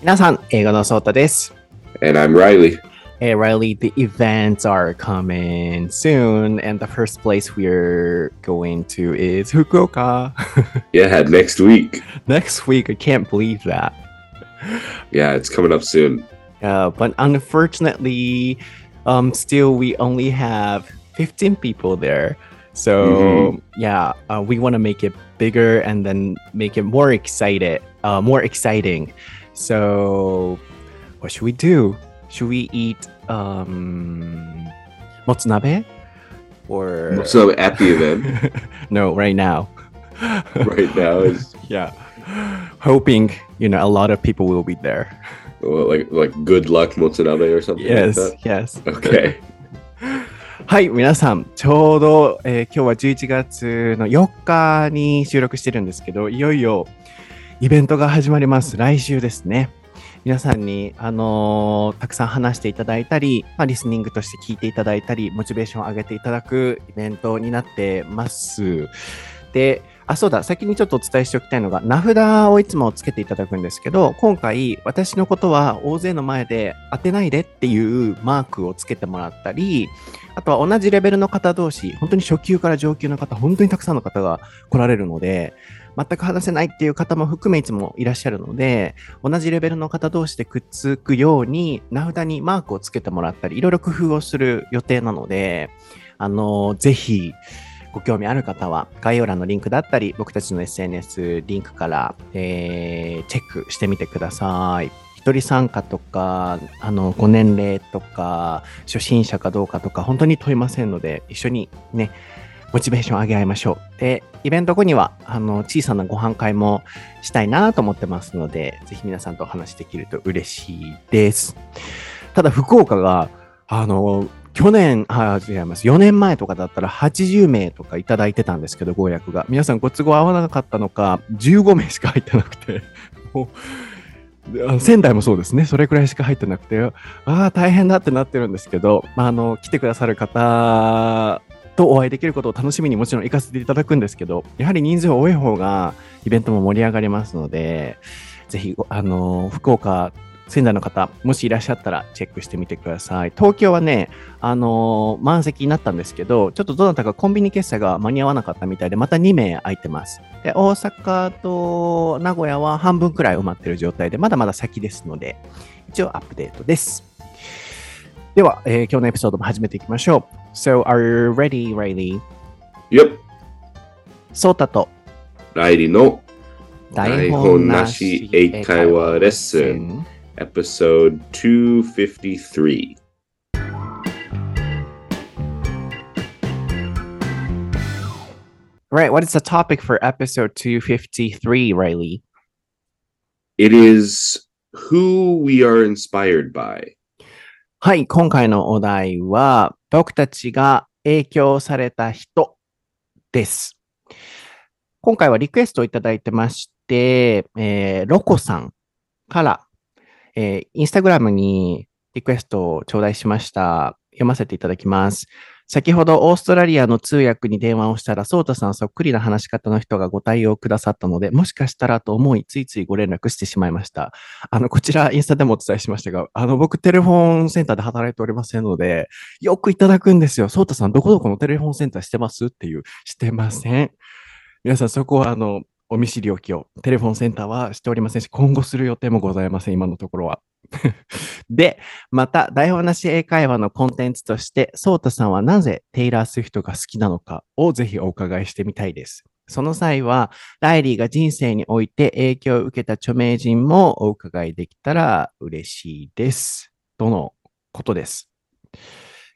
皆さん、英語のソータです。And I'm Reilly. Hey Reilly, the events are coming soon, and the first place we're going to is Fukuoka. yeah, next week. Next week, I can't believe that. Yeah, it's coming up soon. Yeah, but unfortunately, um, still we only have 15 people there. So mm-hmm. yeah, uh, we want to make it bigger and then make it more excited, uh, more exciting. So what should we do? Should we eat um, motsunabe or So at the event no? Right now. right now is yeah, hoping you know a lot of people will be there. well, like like good luck Motsunabe or something Yes, like yes. that. Okay. はい、皆さん、ちょうど、えー今日は11月の4日に収録してるんですけど、いよいよ イベントが始まります。来週ですね。皆さんに、あのーたくさん話していただいたり、まあ、リスニングとして聞いていただいたり、モチベーションを上げていただくイベントになってます。で、あ、そうだ、先にちょっとお伝えしておきたいのが、名札をいつもつけていただくんですけど、今回、私のことは大勢の前で当てないでっていうマークをつけてもらったり、あとは同じレベルの方同士、本当に初級から上級の方、本当にたくさんの方が来られるので、全く話せないっていう方も含めいつもいらっしゃるので、同じレベルの方同士でくっつくように、名札にマークをつけてもらったり、いろいろ工夫をする予定なので、あの、ぜひ、ご興味ある方は、概要欄のリンクだったり、僕たちの SNS リンクから、えーチェックしてみてください。一人参加とか、あの、ご年齢とか、初心者かどうかとか、本当に問いませんので、一緒にね、モチベーション上げ合いましょう。で、イベント後には、あの、小さなご飯会もしたいなと思ってますので、ぜひ皆さんとお話できると嬉しいです。ただ、福岡が、あの、去年、あ、違います。4年前とかだったら80名とかいただいてたんですけど、ご予約が。皆さんご都合合わなかったのか、15名しか入ってなくて、もう、仙台もそうですね。それくらいしか入ってなくて、ああ、大変だってなってるんですけど、まあ、あの、来てくださる方とお会いできることを楽しみにもちろん行かせていただくんですけど、やはり人数多い方がイベントも盛り上がりますので、ぜひ、あの、福岡、仙台の方、もしいらっしゃったらチェックしてみてください。東京はね、あのー満席になったんですけど、ちょっとどなたかコンビニ決済が間に合わなかったみたいで、また2名空いてます。で、大阪と名古屋は半分くらい埋まってる状態で、まだまだ先ですので、一応アップデートです。では、えー今日のエピソードも始めていきましょう。So are you ready, Reilly? Yep. ソータとライリの台本なし英会話レッスン Episode 253 Right, what is the topic for episode 253, Reilly? It is who we are inspired by. はい、今回のお題は、僕たちが影響された人です。今回はリクエストをいただいてまして、えーロコさんから、えーインスタグラムにリクエストを頂戴しました。読ませていただきます。先ほどオーストラリアの通訳に電話をしたら、ソータさんそっくりな話し方の人がご対応くださったので、もしかしたらと思い、ついついご連絡してしまいました。あの、こちら、インスタでもお伝えしましたが、あの、僕、テレフォンセンターで働いておりませんので、よくいただくんですよ。ソータさん、どこどこのテレフォンセンターしてます？っていう、してません。皆さん、そこは、あの、お見知りおきを、テレフォンセンターはしておりませんし、今後する予定もございません、今のところは。で、また、台本なし英会話のコンテンツとして、ソータさんはなぜテイラー・スウィフトが好きなのかをぜひお伺いしてみたいです。その際は、ライリーが人生において影響を受けた著名人もお伺いできたら嬉しいです。とのことです。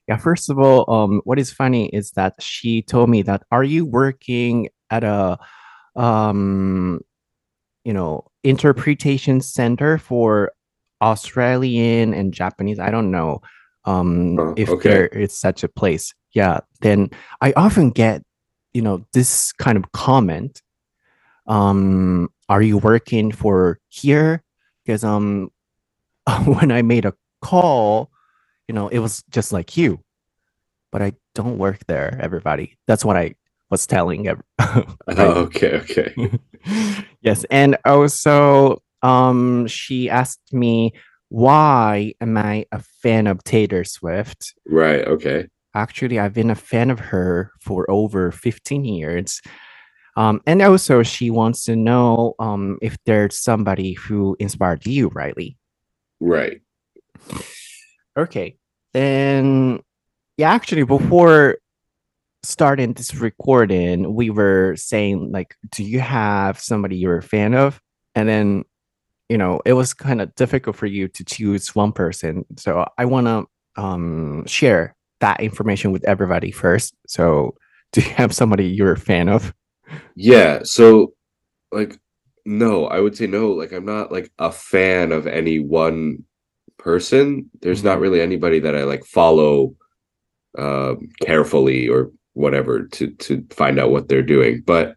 Yeah, first of all, um, what is funny is that she told me that, are you working at a, um, you know, interpretation center for Australian and Japanese? I don't know um, Oh, if okay. there is such a place. Yeah, then I often get, you know, this kind of comment. Um, are you working for here? Because um, when I made a call, you know, it was just like you, but I don't work there. Everybody, that's what I was telling. ev- Oh, okay, okay. yes, and also um, she asked me, why am I a fan of Taylor Swift? Right. Okay. Actually, I've been a fan of her for over 15 years. Um, and also, she wants to know um, if there's somebody who inspired you, Reilly. Right. Okay. Then, yeah, actually, before starting this recording, we were saying, like, do you have somebody you're a fan of? And then, you know, it was kind of difficult for you to choose one person. So I want to um, share that information with everybody first. So, do you have somebody you're a fan of? Yeah. So, like, no, I would say no. Like, I'm not like a fan of any one person. There's not Mhm. really anybody that I like follow um carefully or whatever to to find out what they're doing. But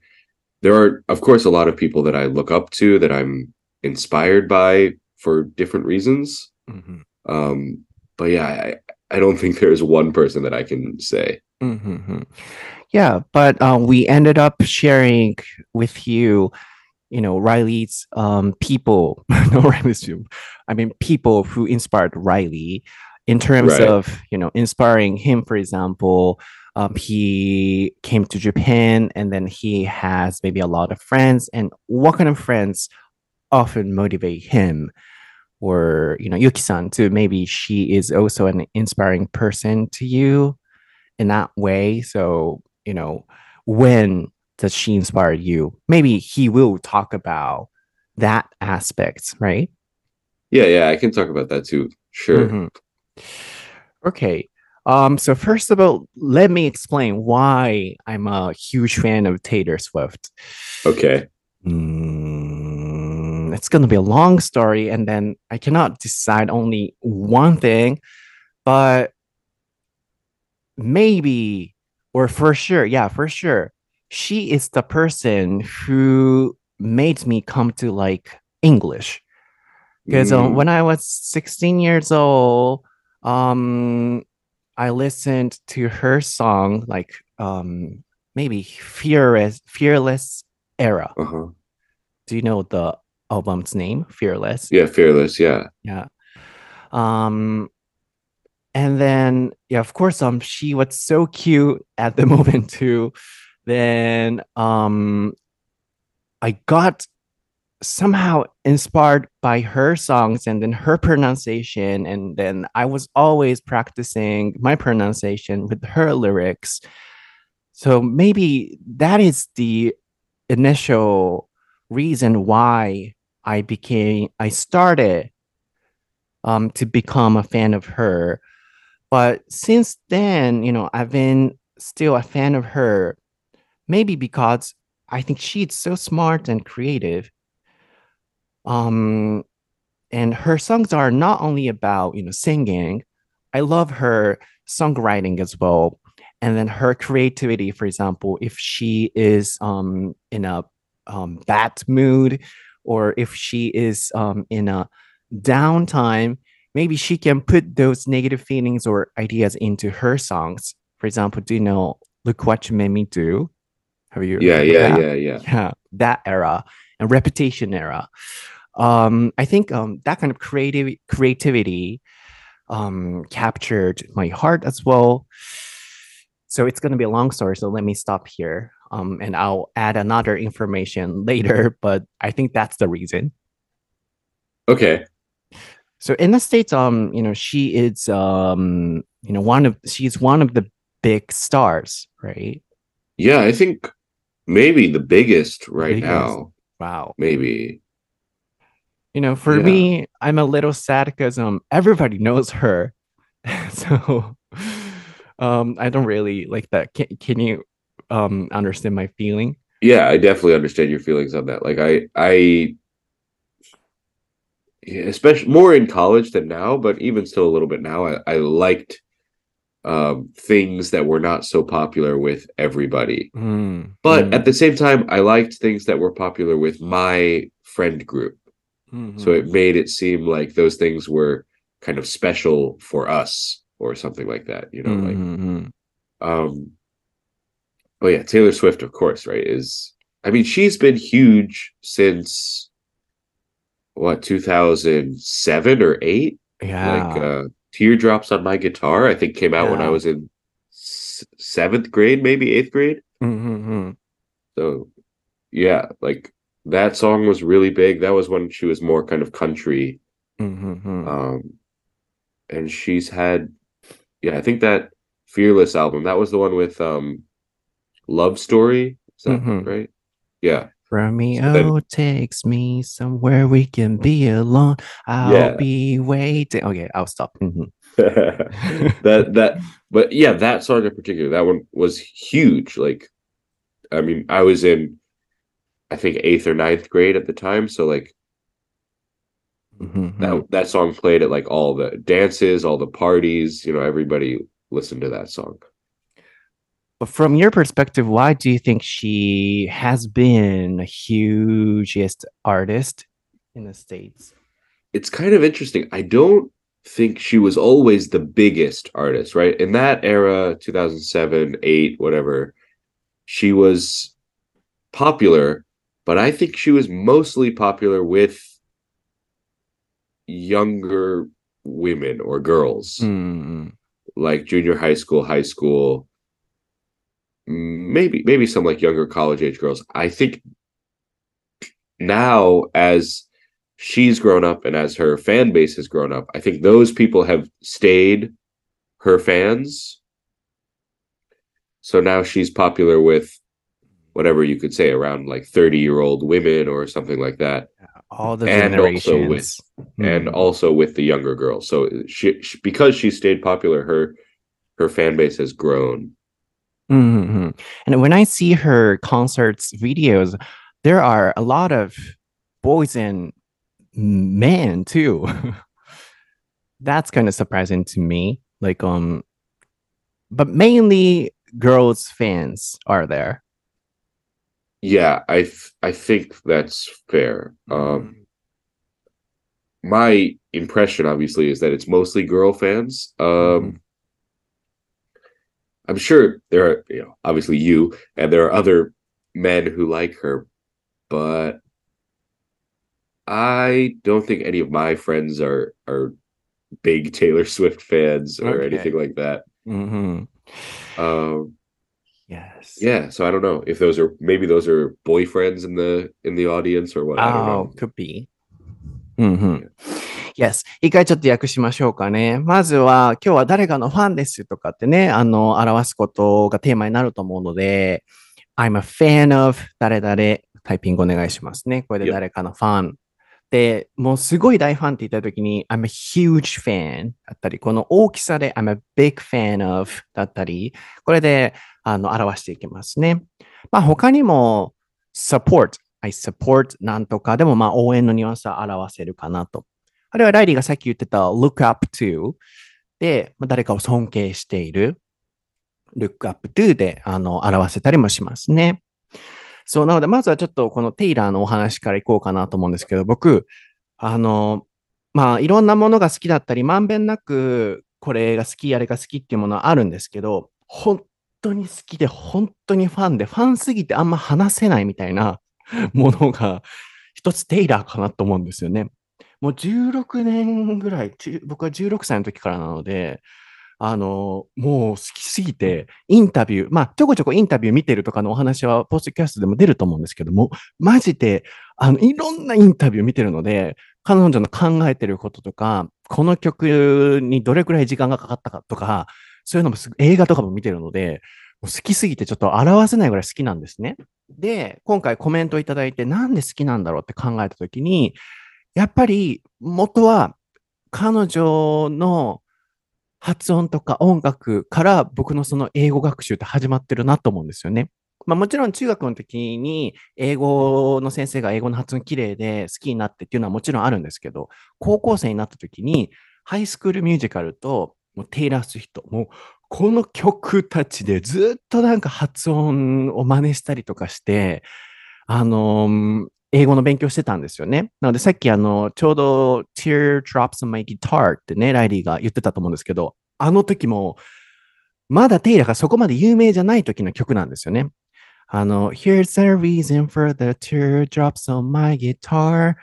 there are, of course, a lot of people that I look up to that I'm inspired by for different reasons. Mhm. Um, but yeah, I, I don't think there's one person that I can say. Mm-hmm. Yeah, but uh, we ended up sharing with you, you know, Reilly's um, people, no Reilly's people. I mean, people who inspired Reilly in terms Right. of, you know, inspiring him, for example. Um, he came to Japan and then he has maybe a lot of friends. And what kind of friends often motivate him? Or, you know, Yuki-san too, maybe she is also an inspiring person to you in that way. So, you know, when does she inspire you? Maybe he will talk about that aspect, right? Yeah, yeah, I can talk about that too. Sure. Mhm. Okay. Um, so first of all, let me explain why I'm a huge fan of Taylor Swift. Okay. Mm, it's going to be a long story, and then I cannot decide only one thing, but maybe, or for sure, yeah, for sure, she is the person who made me come to like English. Because um, Mm, when I was 16 years old, um, I listened to her song, like um, maybe Fearless, Fearless Era. uh-huh. Do you know the album's name? Fearless. Yeah, fearless. Yeah. Yeah. Um, and then yeah, of course, um, she was so cute at the moment too. Then um, I got somehow inspired by her songs and then her pronunciation, and then I was always practicing my pronunciation with her lyrics. So maybe that is the initial reason why I became I started um to become a fan of her. But since then, you know, I've been still a fan of her, maybe because I think she's so smart and creative. Um, and her songs are not only about, you know, singing. I love her songwriting as well. And then her creativity, for example, if she is um in a um bad mood or if she is um in a downtime, maybe she can put those negative feelings or ideas into her songs. For example, do you know Look What You Made Me Do? Have you Yeah, yeah, that? yeah, yeah. yeah that era and reputation era um i think um that kind of creative creativity um captured my heart as well so it's going to be a long story so let me stop here um and i'll add another information later but i think that's the reason Okay. so in the states um you know she is um you know one of she's one of the big stars right Yeah, I think maybe the biggest right Biggest. now. wow Maybe. you know for Yeah. me i'm a little sad because um everybody knows her so um i don't really like that can, can you um understand my feeling Yeah, I definitely understand your feelings on that. Like I I especially more in college than now, but even still a little bit now, I, I liked um things that were not so popular with everybody. Mm, But mm, at the same time, I liked things that were popular with my friend group. mhm, So it made it seem like those things were kind of special for us or something like that, you know, like mhm, mhm. um oh yeah, Taylor Swift, of course, right? Is I mean, she's been huge since what 2007 or 8 yeah like uh teardrops on my guitar i think came out yeah. when i was in s- seventh grade maybe eighth grade mm-hmm. Hmm. so yeah like that song was really big that was when she was more kind of country mm-hmm. Hmm. um and she's had yeah i think that fearless album that was the one with um love story. Is that mm-hmm. right? Yeah. Romeo so then, takes me somewhere we can be alone. I'll yeah. be waiting. Oh, okay, I'll stop. Mm-hmm. that that but yeah, that song in particular, that one was huge. Like, I mean, I was in I think eighth or ninth grade at the time, so like mm-hmm. that that song played at like all the dances, all the parties. You know, everybody listened to that song. But from your perspective, why do you think she has been a hugest artist in the States? It's kind of interesting. I don't think she was always the biggest artist, right? In that era, 2007, 8, whatever, she was popular, but I think she was mostly popular with younger women or girls, mm. like junior high school, high school maybe maybe some like younger college age girls. I think now as she's grown up and as her fan base has grown up i think those people have stayed her fans. So now she's popular with whatever you could say around like 30 year old women or something like that. All the And also with- generations. and Mm. also with the younger girls. So she, she because she stayed popular her her fan base has grown Mm-hmm. And when I see her concerts videos, there are a lot of boys and men too. That's kind of surprising to me. Like um but mainly girls fans are there. Yeah, I th- I think that's fair. Um, my impression, obviously, is that it's mostly girl fans. Um, Mhm. I'm sure there are, you know, obviously you and there are other men who like her, but I don't think any of my friends are are big Taylor Swift fans or okay. anything like that. Mm-hmm. Um, yes. Yeah. So I don't know if those are maybe those are boyfriends in the in the audience or what. Oh, I don't oh, know. could be. Mm-hmm. Yeah. Yes. 一回ちょっと訳しましょうかね。まずは、今日は誰かのファンですとかってね、あの、表すことがテーマになると思うので、I'm a fan of 誰々、タイピングお願いしますね。これで.誰かのファン。で、もうすごい大ファンって言ったときに、I'm a huge fan だったり、この大きさで I'm a big fan of だったり、これで、あの、表していきますね。まあ、他にも、support I support なんとかでもまあ応援のニュアンスは表せるかなと。あるいはライリーがさっき言ってた look up to で、まあ、誰かを尊敬している look up to であの表せたりもしますね。そう、なのでまずはちょっとこのテイラーのお話からいこうかなと思うんですけど、僕、あの、まあいろんなものが好きだったり、まんべんなくこれが好き、あれが好きっていうものはあるんですけど、本当に好きで、本当にファンで、ファンすぎてあんま話せないみたいなものが一つテイラーかなと思うんですよね。もう16年ぐらい、僕は16歳の時からなので、あの、もう好きすぎて、インタビュー、まあ、ちょこちょこインタビュー見てるとかのお話は、ポストキャストでも出ると思うんですけども、マジで、あの、いろんなインタビュー見てるので、彼女の考えてることとか、この曲にどれくらい時間がかかったかとか、そういうのも映画とかも見てるので、好きすぎてちょっと表せないぐらい好きなんですね。で、今回コメントいただいて、なんで好きなんだろうって考えたときに、やっぱり元は彼女の発音とか音楽から僕のその英語学習って始まってるなと思うんですよね。まあもちろん中学の時に英語の先生が英語の発音綺麗で好きになってっていうのはもちろんあるんですけど、高校生になった時にハイスクールミュージカルともうテイラー・スウィフト、もうこの曲たちでずっとなんか発音を真似したりとかして、あのー英語の勉強してたんですよね。なのでさっきあの、ちょうど Teardrops on My Guitar ってね、ライリーが言ってたと思うんですけど、あの時も、まだテイラーがそこまで有名じゃない時の曲なんですよね。あの、Here's a reason for the teardrops on my guitar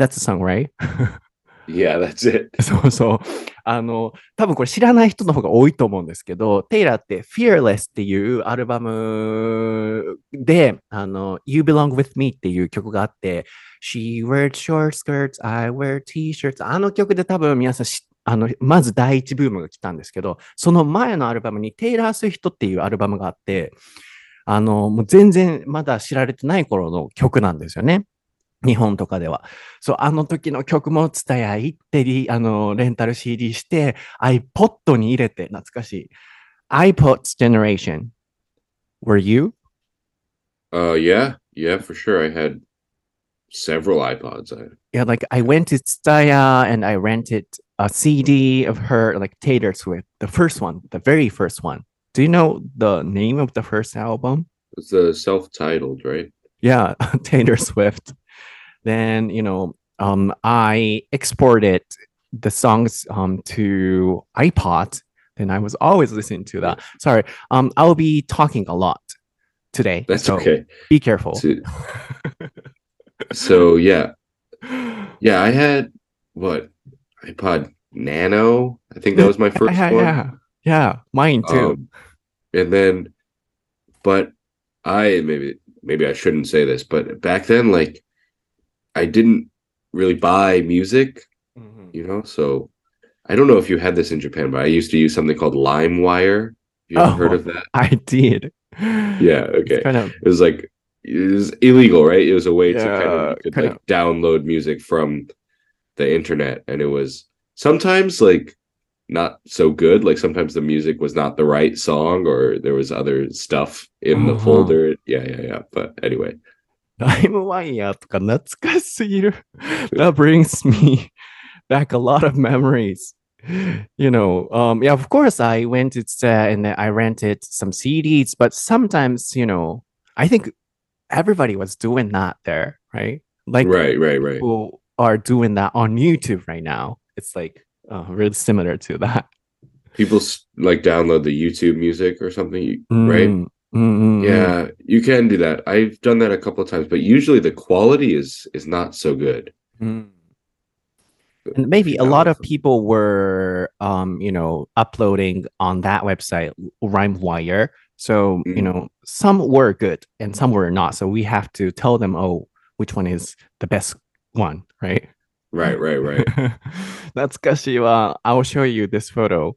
That's the song, right? Yeah, that's it. そうそう。あの、多分これ知らない人の方が多いと思うんですけど、テイラーって Fearless っていうアルバムで、あの、You Belong With Me っていう曲があって、She wears short skirts, I wear t-shirts あの曲で多分皆さん知あの、まず第一ブームが来たんですけど、その前のアルバムにテイラー・スウィフトっていうアルバムがあって、あの、もう全然まだ知られてない頃の曲なんですよね。日本とかでは。そう、あの時の曲も伝え合いってリ、あの、レンタル CD してに入れて、懐かしい。iPod's generation. Were you? Uh, yeah, yeah, for sure. I had several iPods. I... Yeah, like I went to Tsutaya and I rented a CD of her, like Taylor Swift, the first one, the very first one. Do you know the name of the first album? It's uh, the self titled, right? Yeah, Taylor Swift. Then, you know, um, I exported the songs um, to iPod. Then I was always listening to that. Sorry, um, I'll be talking a lot today. That's so okay. Be careful. So, so yeah, yeah. I had what iPod Nano. I think that was my first yeah, one. yeah, yeah, mine too. Um, and then, but I maybe maybe I shouldn't say this, but back then, like, I didn't really buy music, Mhm. you know. So I don't know if you had this in Japan, but I used to use something called LimeWire. You ever heard Oh. of that? I did. Yeah. Okay. kind of It was like it was illegal, right? It was a way to kind of could kind like download music from the internet, and it was sometimes like not so good. Like sometimes the music was not the right song, or there was other stuff in the Uh-huh. folder. Yeah, yeah, yeah. But anyway, ライムワイヤーとか懐かしすぎる。That brings me back a lot of memories. You know, um, yeah, of course, I went to uh, and I rented some CDs, but sometimes, you know, I think everybody was doing that there, right? Like right, right, right. people are doing that on YouTube right now. It's like uh, really similar to that. People s- like download the YouTube music or something, you- right? Mm, Mm-hmm. Yeah, you can do that. I've done that a couple of times, but usually the quality is is not so good. Mm. And maybe a lot of people were, um, you know, uploading on that website, LimeWire. So mm. you know, some were good and some were not. So we have to tell them, oh, which one is the best one, right? Right, right, right. That's because Uh, I will show you this photo.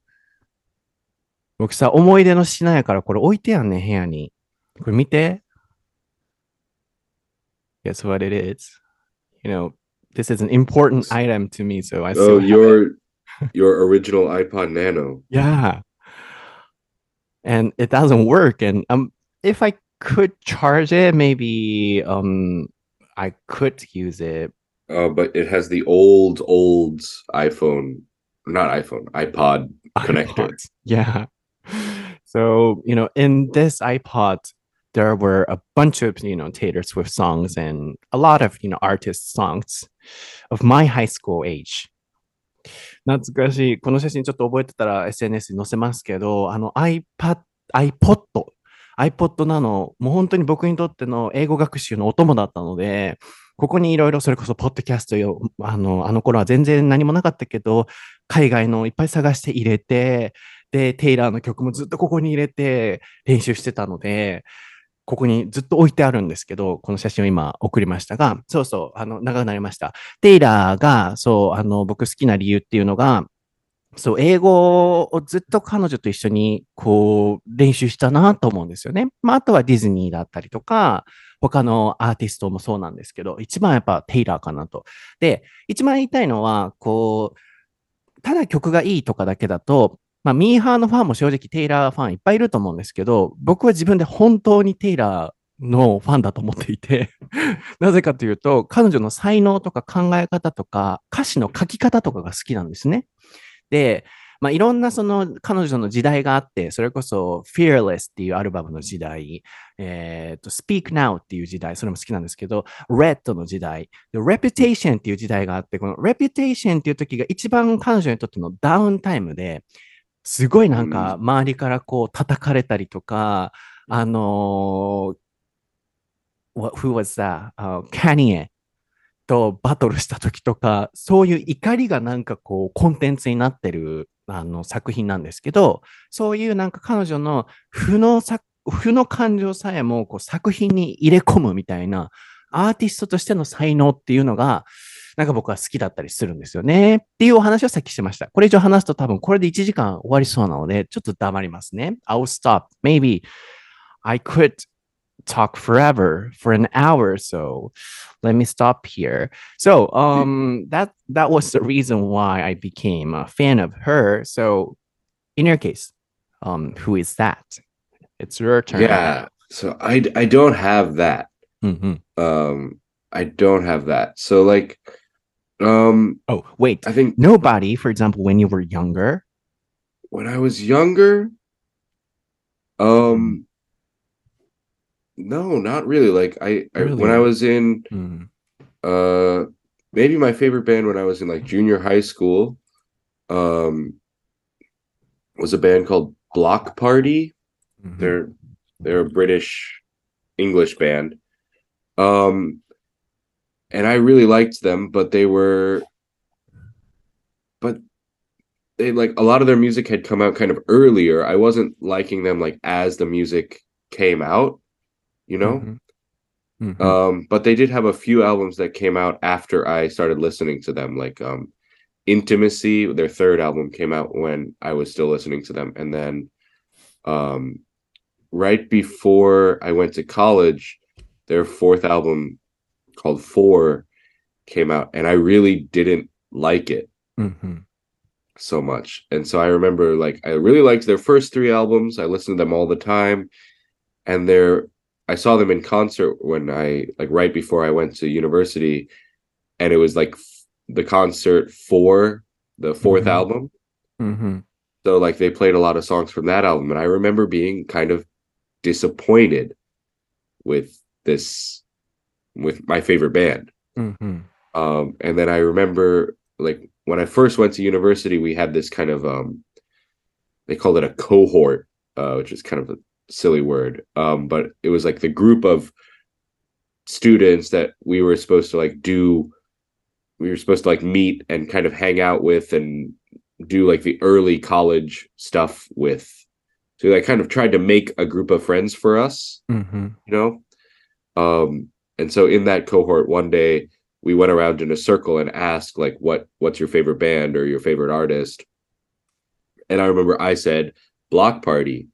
僕さ、思い出の品やからこれ置いてやんねん、部屋に。これ見て。Guess what it is? You know, this is an important item to me, so I Oh, still have it. your your original iPod Nano. Yeah. And it doesn't work. And um if I could charge it, maybe um I could use it. Uh, but it has the old old iPhone, not iPhone, iPod connector. iPods. Yeah. So, you know, in this iPod, there were a bunch of, you know, Taylor Swift songs and a lot of, you know, artist songs of my high school age. 懐かしい。この写真ちょっと覚えてたら SNS に載せますけど、あの iPad、iPod、iPod なの、もう本当に僕にとっての英語学習のお供だったので、ここにいろいろそれこそポッドキャストよ、あの、あの頃は全然何もなかったけど、海外のいっぱい探して入れて、で、テイラーの曲もずっとここに入れて練習してたので、ここにずっと置いてあるんですけど、この写真を今送りましたが、そうそう、あの、長くなりました。テイラーが、そう、あの、僕好きな理由っていうのが、そう、英語をずっと彼女と一緒に、こう、練習したなと思うんですよね。まあ、あとはディズニーだったりとか、他のアーティストもそうなんですけど、一番やっぱテイラーかなと。で、一番言いたいのは、こう、ただ曲がいいとかだけだと、まあ、ミーハーのファンも正直テイラーファンいっぱいいると思うんですけど、僕は自分で本当にテイラーのファンだと思っていて、なぜかというと、彼女の才能とか考え方とか、歌詞の書き方とかが好きなんですね。で、まあ、いろんなその彼女の時代があって、それこそ Fearless っていうアルバムの時代、えっ、と Speak Now っていう時代、それも好きなんですけど、Red の時代、Reputation っていう時代があって、この Reputation っていう時が一番彼女にとってのダウンタイムで、すごいなんか周りからこう叩かれたりとか、あのー who was that? あ Kanye ととバトルした時とか、そういう怒りがなんかこうコンテンツになってるあの作品なんですけど、そういうなんか彼女の負の作負の感情さえもこう作品に入れ込むみたいなアーティストとしての才能っていうのが、なんか僕は好きだったりするんですよね。っていうお話をさっきしてました。これ以上話すと多分これで1時間終わりそうなので、ちょっと黙りますね。I'll stop. Maybe I could talk forever for an hour or so. Let me stop here. So, um, that that was the reason why I became a fan of her. So, in your case, um, who is that? It's your turn. Yeah. So I I don't have that. Mhm. Um I don't have that. So like um Oh, wait. I think Nobody, for example, when you were younger. when I was younger um no, not really. Like I, I when I was in Mm, uh maybe my favorite band when I was in like junior high school um was a band called Bloc Party. mhm. They're they're a British English band. Um and I really liked them, but they were but they like a lot of their music had come out kind of earlier. I wasn't liking them like as the music came out, you know? Mhm. Mhm. Um, but they did have a few albums that came out after I started listening to them, like um Intimacy, their third album came out when I was still listening to them. And then um right before I went to college, their fourth album called Four came out, and I really didn't like it Mhm. so much. And so I remember like I really liked their first three albums. I listened to them all the time. And their I saw them in concert when I like right before I went to university and it was like f- the concert for the 4th Mhm. album. Mhm. So like they played a lot of songs from that album and I remember being kind of disappointed with this with my favorite band. Mhm. Um, and then I remember like when I first went to university, we had this kind of um, they called it a cohort, uh, which is kind of a silly word. Um, but it was like the group of students that we were supposed to like do. We were supposed to like meet and kind of hang out with and do like the early college stuff with. So they kind of tried to make a group of friends for us Mhm. you know um and so in that cohort one day we went around in a circle and asked like what what's your favorite band or your favorite artist? And i remember i said Bloc Party.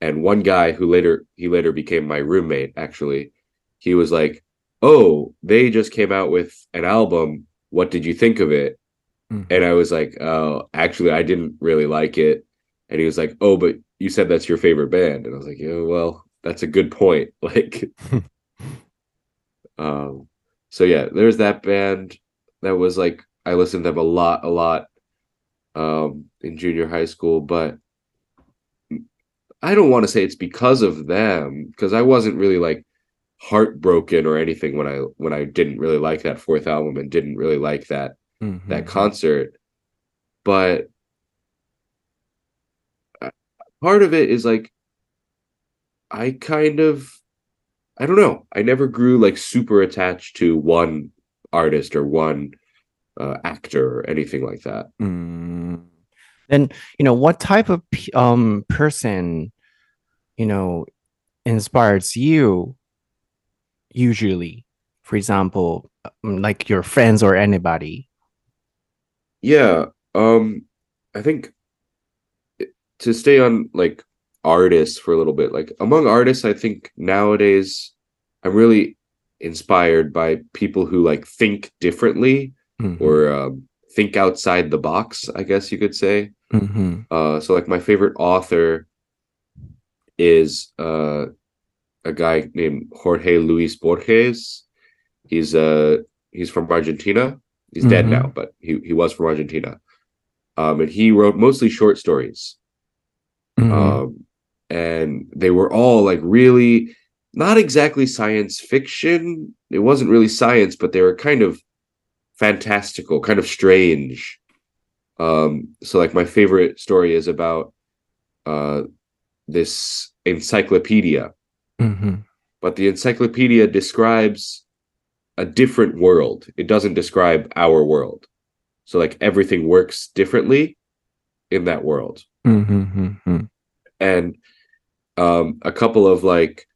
And one guy who later he later became my roommate actually he was like oh they just came out with an album. What did you think of it? Mhm. and i was like oh actually i didn't really like it. And he was like oh but you said that's your favorite band. And i was like yeah well that's a good point. Like um so yeah there's that band that was like i listened to them a lot a lot um in junior high school but i don't want to say it's because of them because i wasn't really like heartbroken or anything when i when i didn't really like that fourth album and didn't really like that that Mhm. concert but part of it is like i kind of i don't know i never grew like super attached to one artist or one uh, actor or anything like that Mm. Then, you know, what type of um person, you know, inspires you usually? For example, um, like your friends or anybody. yeah um i think to stay on like artists for a little bit like among artists i think nowadays i'm really inspired by people who like think differently Mhm. or um, think outside the box i guess you could say Mhm. uh so like my favorite author is uh a guy named jorge luis borges he's uh he's from argentina he's dead Mhm. now but he, he was from argentina um and he wrote mostly short stories Mhm. um and they were all like really not exactly science fiction. It wasn't really science, but they were kind of fantastical, kind of strange. Um, so like my favorite story is about uh, this encyclopedia, mm-hmm. but the encyclopedia describes a different world. It doesn't describe our world. So like everything works differently in that world. Mm-hmm. mm-hmm. And um, a couple of like,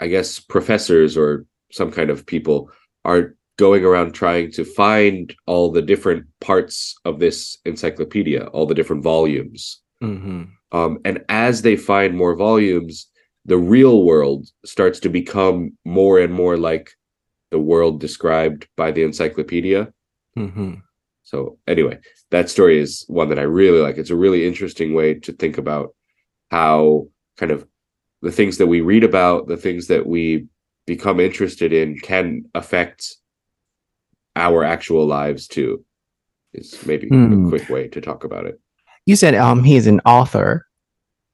I guess, professors or some kind of people are going around trying to find all the different parts of this encyclopedia, all the different volumes. Mm-hmm. Um, and as they find more volumes, the real world starts to become more and more like the world described by the encyclopedia. Mm-hmm. So, anyway, that story is one that I really like. It's a really interesting way to think about how kind of the things that we read about, the things that we become interested in can affect our actual lives too. Is maybe Hmm. a quick way to talk about it. You said um he's an author.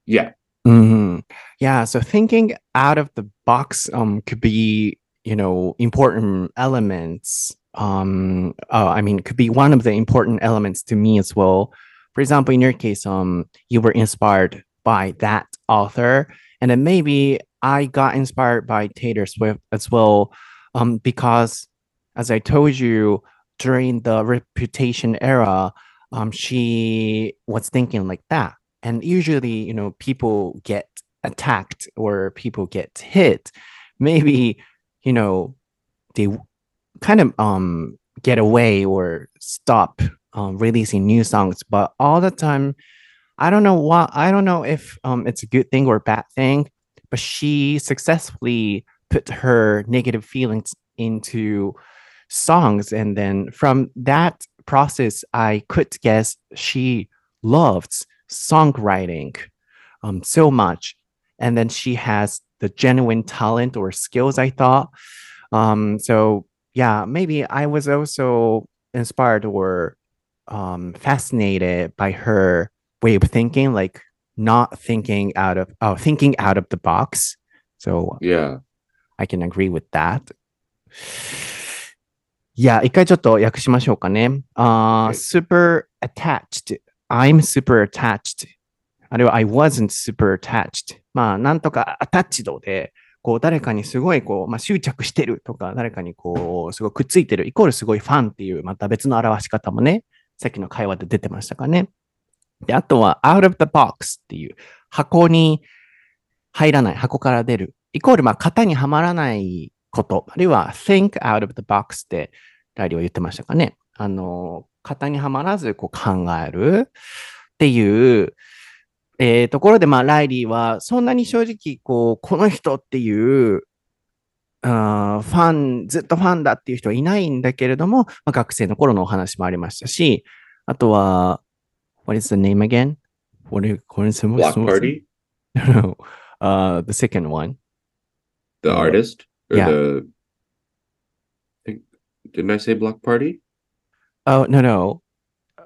Yeah. hmm Yeah, so thinking out of the box um could be, you know, important elements. Um, uh, I mean, could be one of the important elements to me as well. For example, in your case, um, you were inspired by that author, and then maybe I got inspired by Taylor Swift as well, um, because as I told you during the Reputation era, um, she was thinking like that. And usually you know people get attacked or people get hit. Maybe you know they kind of um get away or stop um, releasing new songs. But all the time i don't know what i don't know if um it's a good thing or a bad thing but she successfully put her negative feelings into songs and then from that process i could guess she loved songwriting um, so much. And then she has the genuine talent or skills, I thought. Um, so, yeah, maybe I was also inspired or um, fascinated by her way of thinking, like not thinking out of, oh, thinking out of the box. So Yeah. I can agree with that. いや、一回ちょっと訳しましょうかね。あー super attached. I'm super attached. あるいは I wasn't super attached. まあ、なんとかアタッチドで、こう、誰かにすごい、こう、まあ、執着してるとか、誰かにこう、すごいくっついてる、イコールすごいファンっていう、また別の表し方もね、さっきの会話で出てましたかね。で、あとは、out of the box っていう、箱に入らない、箱から出る。イコール、まあ、型にはまらないこと、あるいは think out of the box って、ラリーは言ってましたかね。あの、型にはまらずこう考えるっていう、えーところで、まあ、ライリーは、そんなに正直、こう、この人っていう、あファン、ずっとファンだっていう人はいないんだけれども、まあ、学生の頃のお話もありましたし、あとは、what is the name again? What is the Bloc Party, No, uh, the second one. the Yeah. artist, or Yeah. the. I think, didn't I say Bloc Party? Oh, no, no.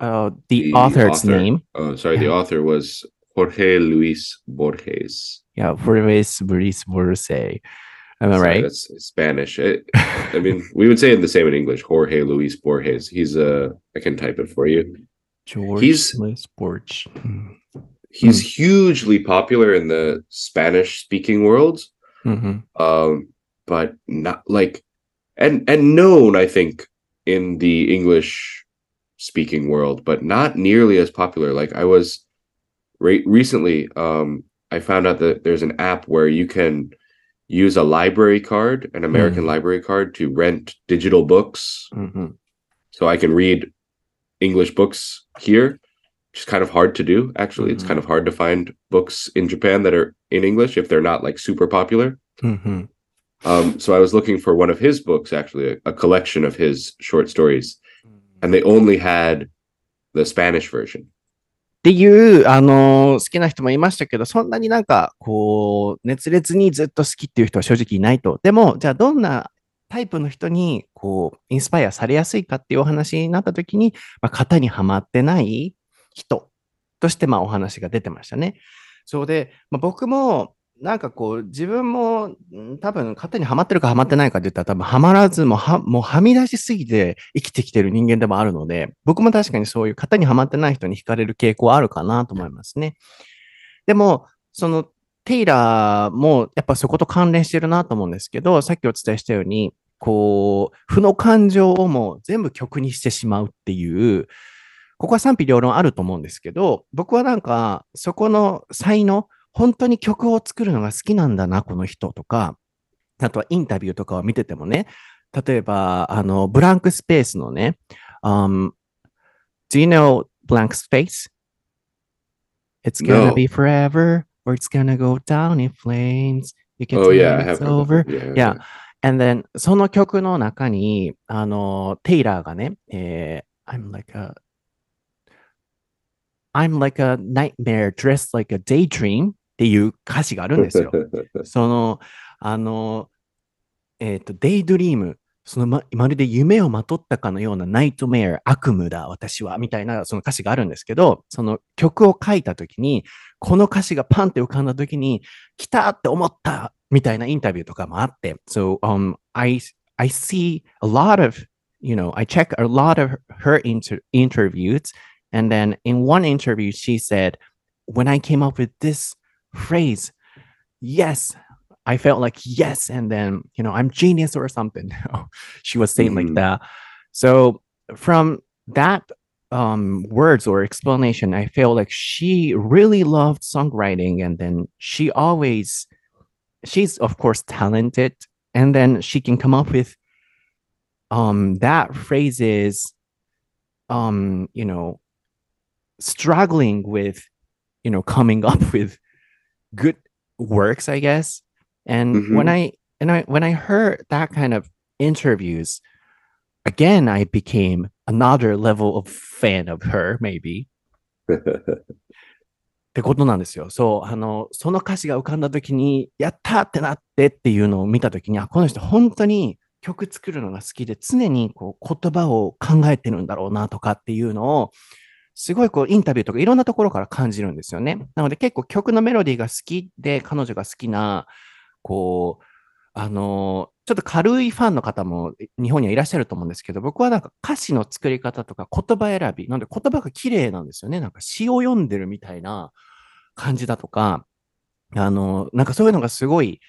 Uh, the, The author's author. name. Oh, sorry. The author was Jorge Luis Borges. Yeah, Luis Luis Borges. Am I Sorry, right? That's Spanish. I, I mean, we would say it the same in English. Jorge Luis Borges. He's uh, I can type it for you. George he's- Luis Borges. Hmm. He's hugely popular in the Spanish-speaking world, Mhm. um, but not like, and and known, I think, in the English-speaking world, but not nearly as popular. Like I was re- recently, um, I found out that there's an app where you can use a library card, an American Mm. library card, to rent digital books. Mhm. So I can read English books here, which is kind of hard to do. Actually, it's Mhm. kind of hard to find books in Japan that are in English if they're not like super popular. Mhm. Um, so I was looking for one of his books, actually, a, a collection of his short stories, and they only had the Spanish version. っていう、あのー好きな人もいましたけど、そんなになんか、こう、熱烈にずっと好きっていう人は正直いないと。でも、じゃあどんな タイプの人に、こう、インスパイアされやすいかっていうお話になったときに、まあ、型にはまってない人として、まあ、お話が出てましたね。そうで、まあ、僕も、なんかこう、自分も、多分、型にはまってるかはまってないかって言ったら、多分、はまらず、もは、もうはみ出しすぎて生きてきてる人間でもあるので、僕も確かにそういう型にはまってない人に惹かれる傾向はあるかなと思いますね。でも、その、テイラーもやっぱそこと関連してるなと思うんですけど、さっきお伝えしたように、こう、負の感情をも全部曲にしてしまうっていう、ここは賛否両論あると思うんですけど、僕はなんか、そこの才能、本当に曲を作るのが好きなんだな、この人とか、あとはインタビューとかを見ててもね、例えば、あの、ブランクスペースのね、Do you know blank space? It's gonna be forever, or it's gonna go down in flames. You can see it's over. Yeah. And then, その曲の中に、あの、テイラーがね、えー I'm like a, I'm like a nightmare dressed like a daydream っていう歌詞があるんですよ。その、あの、えっ、と、デイドリーム、そのま、まるで夢をまとったかのようなナイトメア、悪夢だ、私は、みたいなその歌詞があるんですけど、その曲を書いたときに、この歌詞がパンって浮かんだときに、来たって思った、みたいなインタビューとかもあって、so, um, I, I see a lot of, you know, I check a lot of her inter interviews, and then in one interview, she said, when I came up with this phrase, yes, I felt like yes, and then you know I'm genius or something. she was saying like Mhm. that. So from that um, words or explanation, I feel like she really loved songwriting, and then she always, she's of course talented, and then she can come up with um that phrases, um you know, struggling with, you know, coming up with good works, I guess. And when Mhm. I and I when I heard that kind of interviews, again I became another level of fan of her, maybe. ってことなんですよ。そう、あの、その歌詞が浮かんだ時に、やったーってなってっていうのを見た時に、あ、この人本当に曲作るのが好きで、常にこう言葉を考えてるんだろうなとかっていうのを、すごいこうインタビューとかいろんなところから感じるんですよね。なので結構曲のメロディーが好きで、彼女が好きな、こう、あの、ちょっと軽いファンの方も日本にはいらっしゃると思うんですけど、僕はなんか歌詞の作り方とか言葉選び、なんで言葉が綺麗なんですよね。なんか詩を読んでるみたいな感じだとか、あの、なんかそういうのがすごい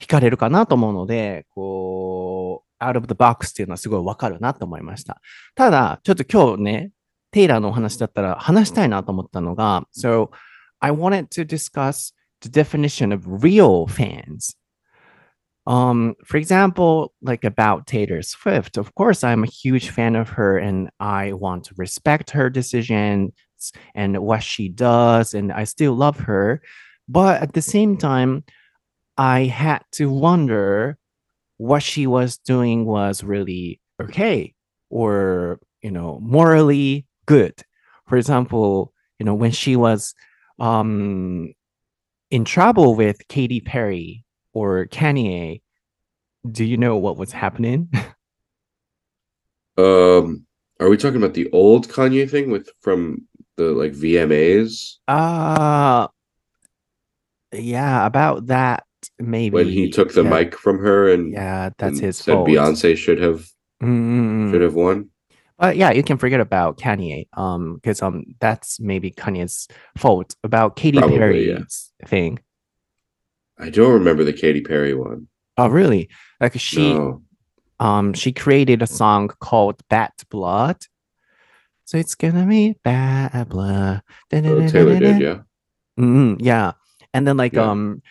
惹かれるかなと思うので、こう、out of the box っていうのはすごいわかるなと思いました。ただ、ちょっと今日ね、テイラーのお話だったら話したいなと思ったのが、so I wanted to discuss the definition of real fans. Um, for example, like about Taylor Swift, of course, I'm a huge fan of her and I want to respect her decisions and what she does, and I still love her. But at the same time, I had to wonder what she was doing was really okay or, you know, morally good. For example, you know, when she was um, in trouble with Katy Perry or Kanye, do you know what was happening? Um, are we talking about the old Kanye thing with from the like VMAs Uh yeah, about that maybe. when he took the yeah, mic from her and, Yeah, that's and his said fault. Beyonce should have Mm-mm-mm. should have won? But yeah, you can forget about Kanye. Um, because um, that's maybe Kanye's fault about Katy Probably, yeah. Perry's thing. I don't remember the Katy Perry one. Oh, really? Like she, No. um, she created a song called Bad Blood. So it's gonna be bad blood. Oh, Taylor did, yeah. Mhm, yeah. And then like Yeah. um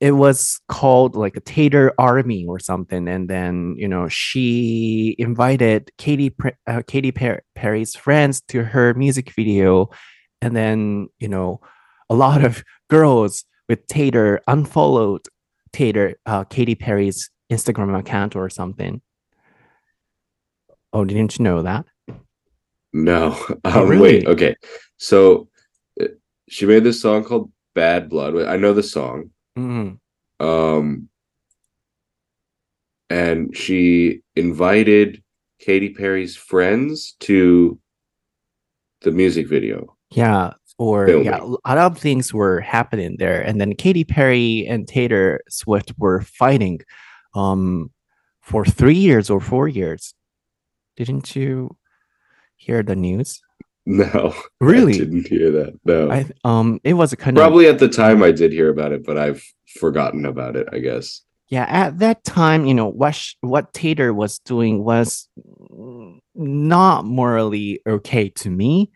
it was called like a Taylor Army or something. And then, you know, she invited Katy uh, Katy per- Perry's friends to her music video. And then, you know, a lot of girls with Tater unfollowed Tater uh, Katy Perry's Instagram account or something. Oh, didn't you know that? No. Oh, Um, really? Wait, okay. So uh, she made this song called Bad Blood. I know the song. Mm, Um and she invited Katy Perry's friends to the music video. Yeah, or Filming. yeah, a lot of things were happening there, and then Katy Perry and Taylor Swift were fighting, um, for three years or four years. Didn't you hear the news? No. I Really? didn't hear that. No. I um, it was a kind of Probably at the time I did hear about it, but I've forgotten about it, I guess. yeah, at that time, you know, what sh- what Taylor was doing was not morally okay to me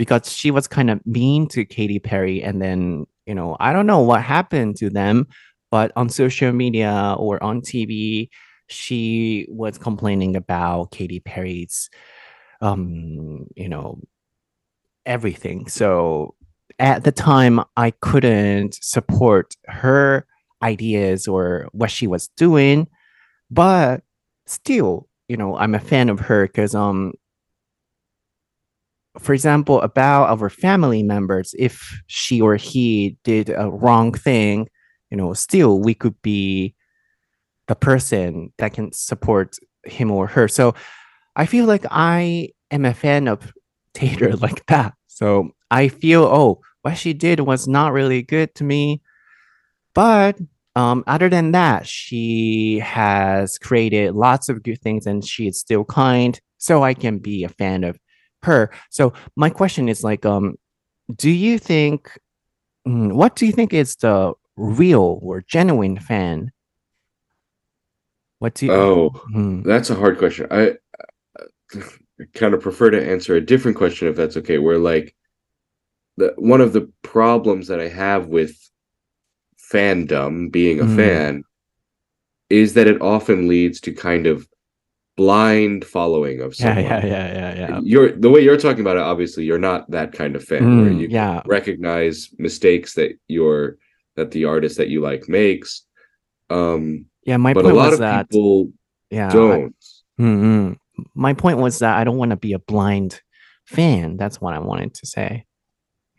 because she was kind of mean to Katy Perry and then, you know, I don't know what happened to them, but on social media or on TV, she was complaining about Katy Perry's um, you know, everything. So at the time I couldn't support her ideas or what she was doing, but still, you know, I'm a fan of her because um for example, about our family members, if she or he did a wrong thing, you know, still we could be the person that can support him or her. So I feel like I am a fan of Taylor like that. So I feel, oh, what she did was not really good to me. But um, other than that, she has created lots of good things and she is still kind. So I can be a fan of her. So my question is like, um, do you think, mm, what do you think is the real or genuine fan? What do you? Oh, Hmm. that's a hard question. I, I kind of prefer to answer a different question if that's okay. Where like the one of the problems that I have with fandom, being a Mm. fan, is that it often leads to kind of blind following of Yeah, someone. yeah, yeah, yeah, yeah. You're the way you're talking about it. Obviously, you're not that kind of fan where Mm, you yeah. recognize mistakes that your that the artist that you like makes. Um, Yeah, my but a point lot was of that people yeah, I- don't. Mm-mm. My point was that I don't want to be a blind fan. That's what I wanted to say.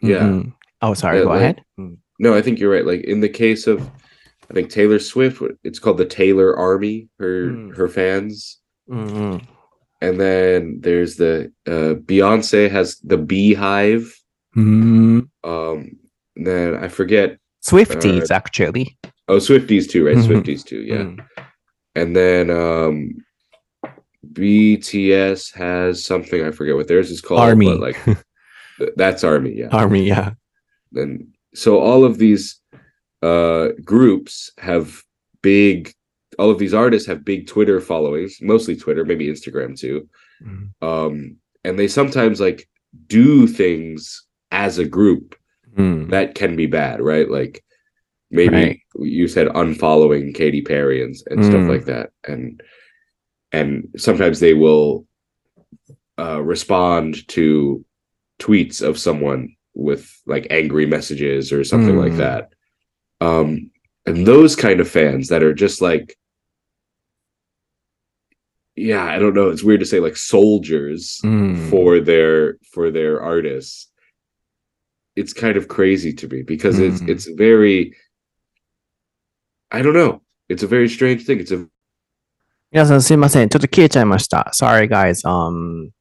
Yeah. Mm-mm. Oh, sorry. Yeah, go like- ahead. Mm. No, I think you're right. Like in the case of, I think Taylor Swift, it's called the Taylor Army. Her Mm. her fans, Mm-mm. and then there's the uh, Beyonce has the BeyHive. Mm. Um, then I forget. Swifties, actually. Oh, Swifties too, right? Mhm. Swifties too, yeah. Mm. And then um, BTS has something I forget what theirs is called. Army. but like that's Army, yeah. Army, yeah. and so all of these uh groups have big all of these artists have big twitter followings mostly twitter maybe instagram too Mm. um and they sometimes like do things as a group Mm. that can be bad right like maybe Right. you said unfollowing Katy Perry and, and stuff Mm. like that and and sometimes they will uh respond to tweets of someone with like angry messages or something like Mm. that um and those kind of fans that are just like yeah i don't know it's weird to say like soldiers Mm. for their for their artists it's kind of crazy to me because it's Mm. it's very i don't know it's a very strange thing it's a 皆さんすいません。ちょっと消えちゃいました。Sorry, guys. Um,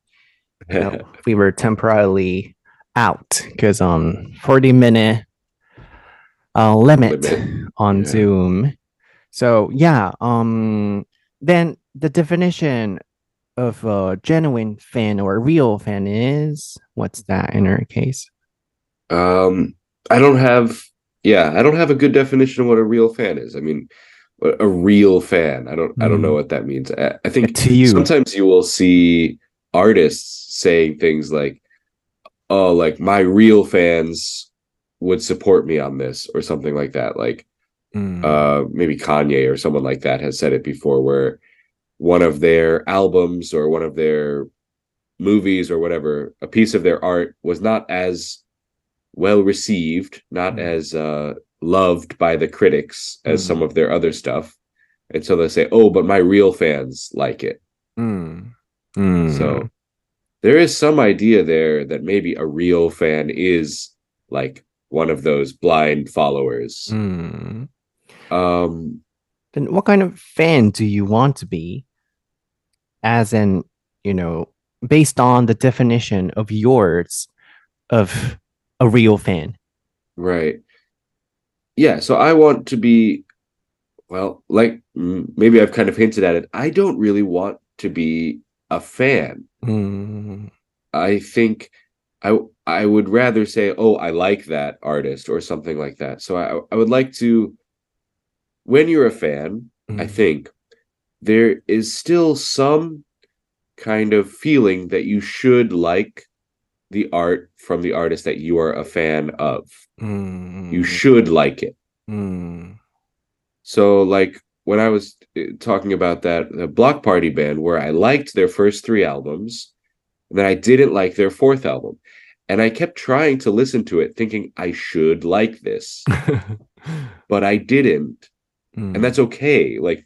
you know, we were temporarily out because um 40 minute uh limit Limit, on yeah. Zoom. So yeah, um then the definition of a genuine fan or a real fan is what's that in our case? um i don't have yeah i don't have a good definition of what a real fan is i mean a real fan i don't i don't know Mm. what that means i, I think To you. sometimes you will see artists saying things like oh like my real fans would support me on this or something like that like Mm. uh maybe kanye or someone like that has said it before where one of their albums or one of their movies or whatever a piece of their art was not as well received not Mm. as uh loved by the critics as Mm. some of their other stuff and so they say oh but my real fans like it so there is some idea there that maybe a real fan is like one of those blind followers. Mm. Um then what kind of fan do you want to be as in you know based on the definition of yours of a real fan right. Yeah, so I want to be well, like maybe I've kind of hinted at it. I don't really want to be a fan. Mm. I think I I would rather say, "Oh, I like that artist" or something like that. So I I would like to when you're a fan, I Mm. think there is still some kind of feeling that you should like the art from the artist that you are a fan of. Mm. You should like it. Mm. So, like when I was uh, talking about that the Bloc Party band, where I liked their first three albums, and then I didn't like their fourth album, and I kept trying to listen to it, thinking I should like this, but I didn't, Mm. and that's okay. Like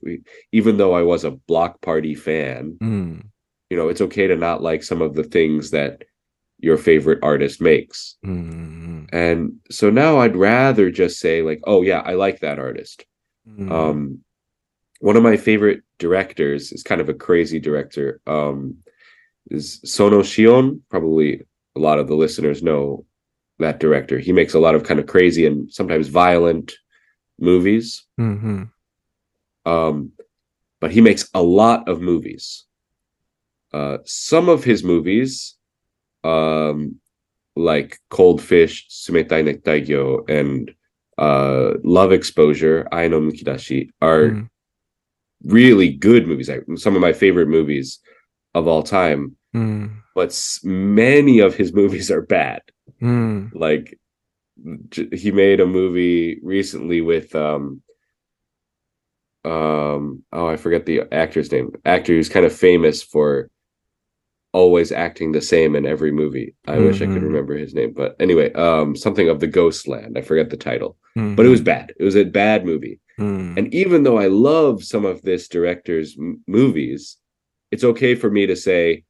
even though I was a Bloc Party fan, Mm. you know, it's okay to not like some of the things that your favorite artist makes. Mm. And so now I'd rather just say like, oh yeah, I like that artist. Mm. Um, one of my favorite directors is kind of a crazy director. Um, is Sono Shion. Probably a lot of the listeners know that director. He makes a lot of kind of crazy and sometimes violent movies. Mhm. Um, but he makes a lot of movies. Uh, some of his movies, um, like Cold Fish, Tsumetai Nettaigyo, and uh, Love Exposure, Ai no Mukidashi, are Mm. really good movies. Like, some of my favorite movies of all time. Mm. But s- many of his movies are bad. Mm. Like he made a movie recently with um um oh I forget the actor's name. Actor who's kind of famous for always acting the same in every movie. I wish I could Mhm. remember his name, but anyway, um something of the Ghostland. I forget the title, Mm. but it was bad. It was a bad movie. Mm. And even though I love some of this director's m- movies, it's okay for me to say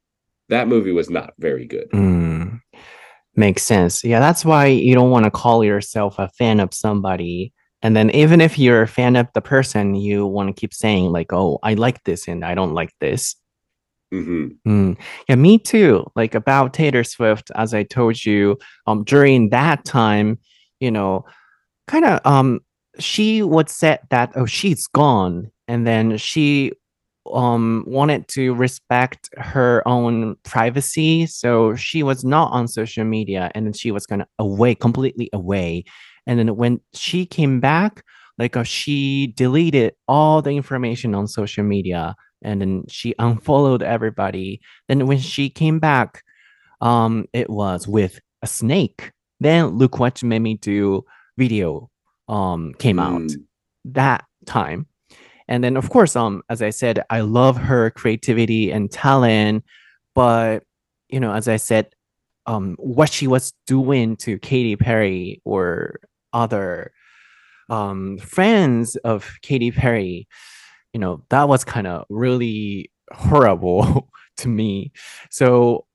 that movie was not very good. Mm. Makes sense. Yeah, that's why you don't want to call yourself a fan of somebody. And then even if you're a fan of the person, you want to keep saying like, "Oh, I like this and I don't like this." hmm Mm. Yeah, me too. Like about Taylor Swift, as I told you, um, during that time, you know, kind of um, she would said that oh she's gone, and then she um wanted to respect her own privacy, so she was not on social media, and then she was gonna away completely away, and then when she came back, like uh, she deleted all the information on social media and then she unfollowed everybody. Then when she came back, um, it was with a snake. Then look what you made me do video um came out Mm. that time. And then of course, um, as I said, I love her creativity and talent, but you know, as I said, um, what she was doing to Katy Perry or other um friends of Katy Perry, you know, that was kind of really horrible to me. So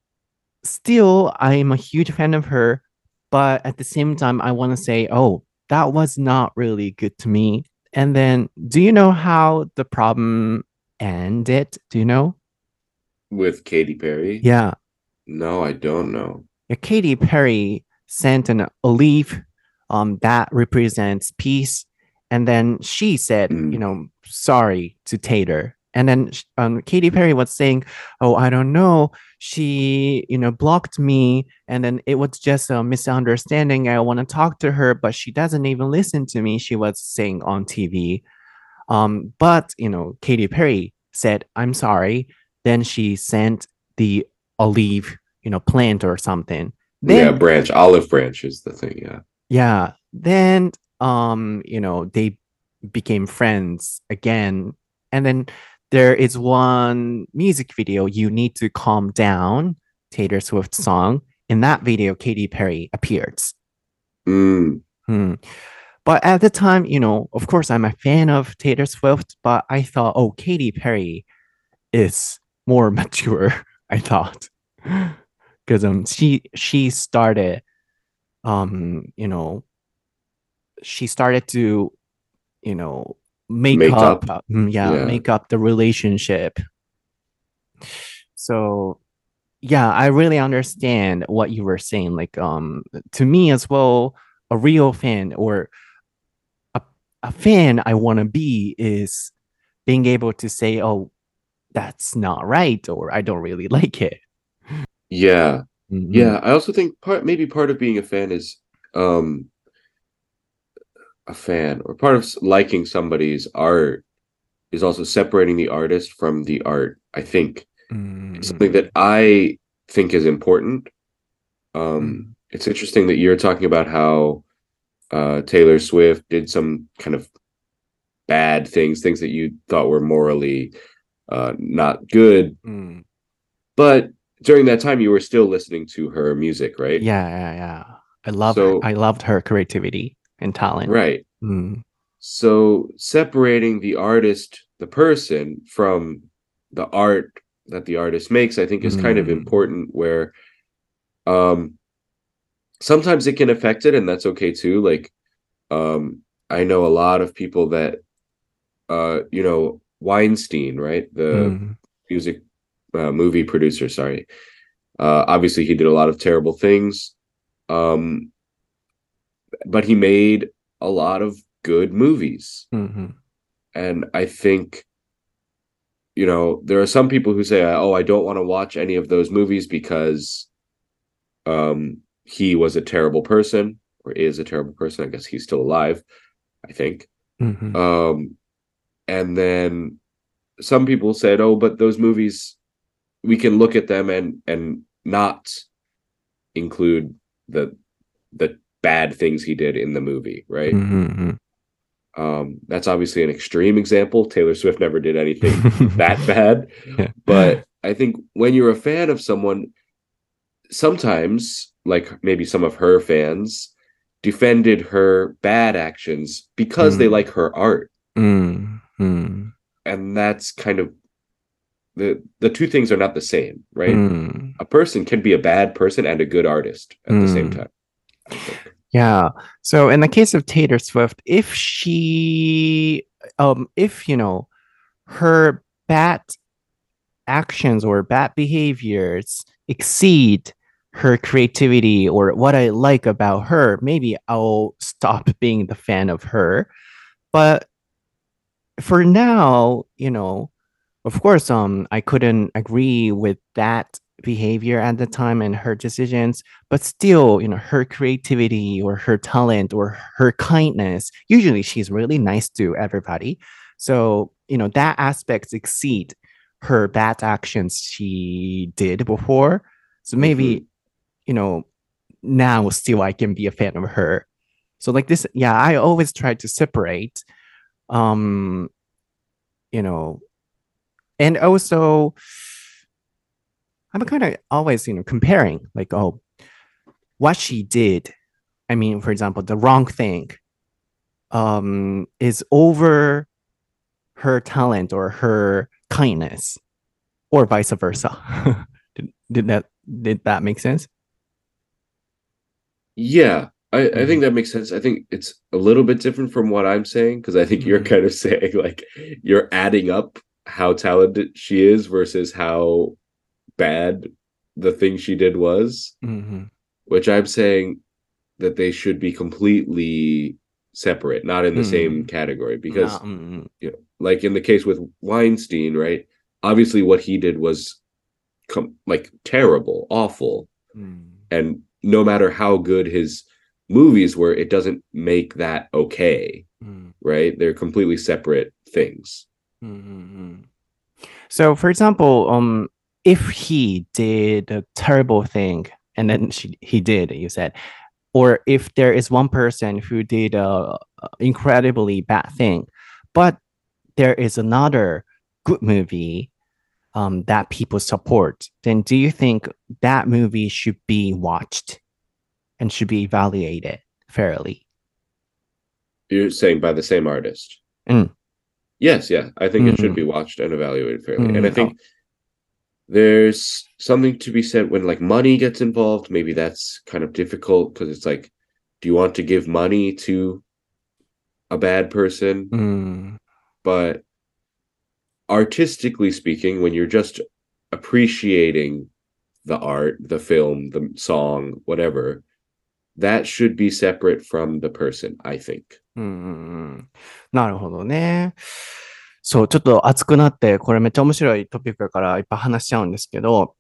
still I'm a huge fan of her, but at the same time I want to say, oh, that was not really good to me. And then do you know how the problem ended? Do you know? With Katy Perry? Yeah. No, I don't know. yeah, Katy Perry sent an olive um, that represents peace. And then she said, Mm. you know, sorry to Taylor. And then um, Katy Perry was saying, oh, I don't know. She, you know, blocked me. And then it was just a misunderstanding. I want to talk to her, but she doesn't even listen to me. She was saying on TV. Um, but, you know, Katy Perry said, I'm sorry. Then she sent the olive, you know, plant or something. Then, yeah, branch, olive branch is the thing. Yeah. yeah. Then um, you know, they became friends again. And then there is one music video, You Need to Calm Down, Taylor Swift song. In that video, Katy Perry appears. Mm. Hmm. But at the time, you know, of course, I'm a fan of Taylor Swift, but I thought, oh, Katy Perry is more mature. I thought because um she she started um you know she started to you know make, Make up, up. mm, yeah, Yeah. make up the relationship. So yeah, I really understand what you were saying. Like um to me as well, a real fan or a, a fan I want to be is being able to say, oh, that's not right, or I don't really like it. Yeah. Mhm. Yeah. I also think part maybe part of being a fan is um a fan or part of liking somebody's art is also separating the artist from the art. I think Mm. something that I think is important. Um, it's interesting that you're talking about how uh, Taylor Swift did some kind of bad things, things that you thought were morally uh, not good, Mm. but during that time you were still listening to her music, right? Yeah, yeah, yeah. I love So- I loved her creativity and talent. Right. Mm. So separating the artist, the person, from the art that the artist makes, I think is kind of Mm. important where um sometimes it can affect it and that's okay too. Like um I know a lot of people that uh you know Weinstein, right? The Mm. music uh, movie producer, sorry. Uh obviously he did a lot of terrible things. Um but he made a lot of good movies Mhm. and i think you know there are some people who say oh i don't want to watch any of those movies because um he was a terrible person or is a terrible person i guess he's still alive i think Mhm. um and then some people said oh but those movies we can look at them and and not include the the bad things he did in the movie right Mhm. um that's obviously an extreme example taylor swift never did anything that bad Yeah. but i think when you're a fan of someone sometimes like maybe some of her fans defended her bad actions because they Mm. like her art Mm. Mm. and that's kind of the the two things are not the same right Mm. a person can be a bad person and a good artist at the same Mm. time. Yeah. So in the case of Taylor Swift, if she, um, if you know, her bad actions or bad behaviors exceed her creativity or what I like about her, maybe I'll stop being the fan of her. But for now, you know, of course, um, I couldn't agree with that behavior at the time and her decisions but still you know her creativity or her talent or her kindness usually she's really nice to everybody. So you know that aspects exceed her bad actions she did before. So maybe you know now still i can be a fan of her. So like this yeah i always try to separate um you know and also I'm kind of always, you know, comparing like, oh, what she did. I mean, for example, the wrong thing um, is over her talent or her kindness, or vice versa. did, did that did that make sense? Yeah, I, I think that makes sense. I think it's a little bit different from what I'm saying because I think you're Mhm. kind of saying like you're adding up how talented she is versus how bad the thing she did was, Mm-hmm. which I'm saying that they should be completely separate, not in the same Mm. category. Because, mm, like in the case with Weinstein, right? Obviously, what he did was com- like terrible, awful, mm, and no matter how good his movies were it doesn't make that okay mm, right they're completely separate things mm, mm, mm. So, for example, um, if he did a terrible thing and then she, he did, you said, or if there is one person who did a incredibly bad thing, but there is another good movie um, that people support, then do you think that movie should be watched and should be evaluated fairly? you're saying by the same artist Mm. yes yeah i think it should Mhm. be watched and evaluated fairly and i Mm, think there's something to be said when like money gets involved maybe that's kind of difficult because it's like do you want to give money to a bad person Mm, but artistically speaking when you're just appreciating the art the film the song whatever that should be separate from the person i think うんうんうんなるほどね。 そう、ちょっと熱くなって、これめっちゃ面白いトピックだからいっぱい話しちゃうんですけど、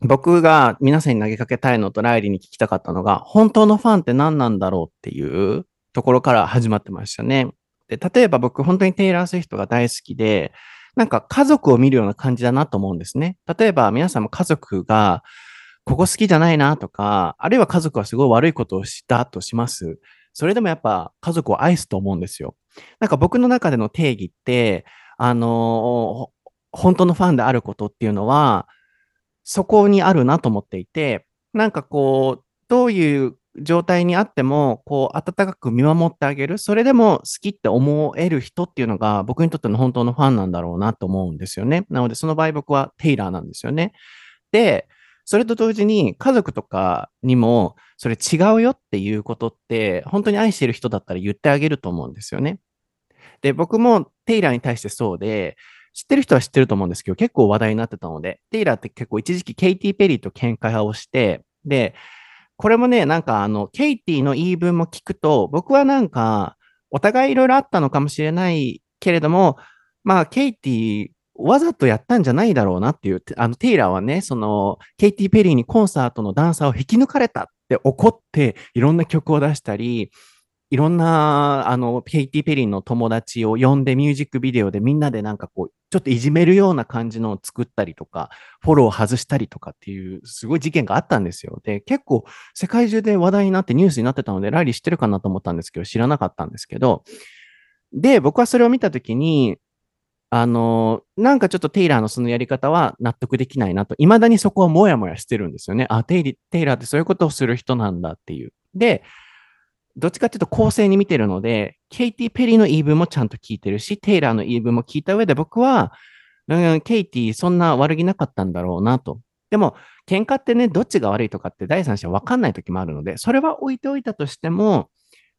僕が皆さんに投げかけたいのとライリーに聞きたかったのが、本当のファンって何なんだろうっていうところから始まってましたね。で、例えば僕本当にテイラー・スウィフトが大好きで、なんか家族を見るような感じだなと思うんですね。例えば皆さんも家族が、ここ好きじゃないなとか、あるいは家族はすごい悪いことをしたとします。それでもやっぱ家族を愛すと思うんですよ。なんか僕の中での定義って、あのー、本当のファンであることっていうのは、そこにあるなと思っていて、なんかこう、どういう状態にあっても、こう、温かく見守ってあげる。それでも好きって思える人っていうのが、僕にとっての本当のファンなんだろうなと思うんですよね。なので、その場合僕はテイラーなんですよね。で、それと同時に家族とかにも、それ違うよっていうことって、本当に愛してる人だったら言ってあげると思うんですよね。で、僕もテイラーに対してそうで、知ってる人は知ってると思うんですけど、結構話題になってたので、テイラーって結構一時期ケイティ・ペリーと喧嘩をして、で、これもね、なんかあの、ケイティの言い分も聞くと、僕はなんか、お互いいろいろあったのかもしれないけれども、まあ、ケイティ、わざとやったんじゃないだろうなっていう、あの、テイラーはね、その、ケイティ・ペリーにコンサートのダンサーを引き抜かれたって怒って、いろんな曲を出したり、いろんな、あの、ケイティ・ペリーの友達を呼んでミュージックビデオでみんなでなんかこう、ちょっといじめるような感じのを作ったりとか、フォローを外したりとかっていう、すごい事件があったんですよ。で、結構世界中で話題になってニュースになってたので、ライリー知ってるかなと思ったんですけど、知らなかったんですけど、で、僕はそれを見たときに、あの、なんかちょっとテイラーのそのやり方は納得できないなと、未だにそこはもやもやしてるんですよね。あ、テイテイラーってそういうことをする人なんだっていう。で、どっちかっていうと公正に見てるので、ケイティ・ペリーの言い分もちゃんと聞いてるし、テイラーの言い分も聞いた上で僕は、うん、ケイティそんな悪気なかったんだろうなと。でも、喧嘩ってね、どっちが悪いとかって第三者分かんない時もあるので、それは置いておいたとしても、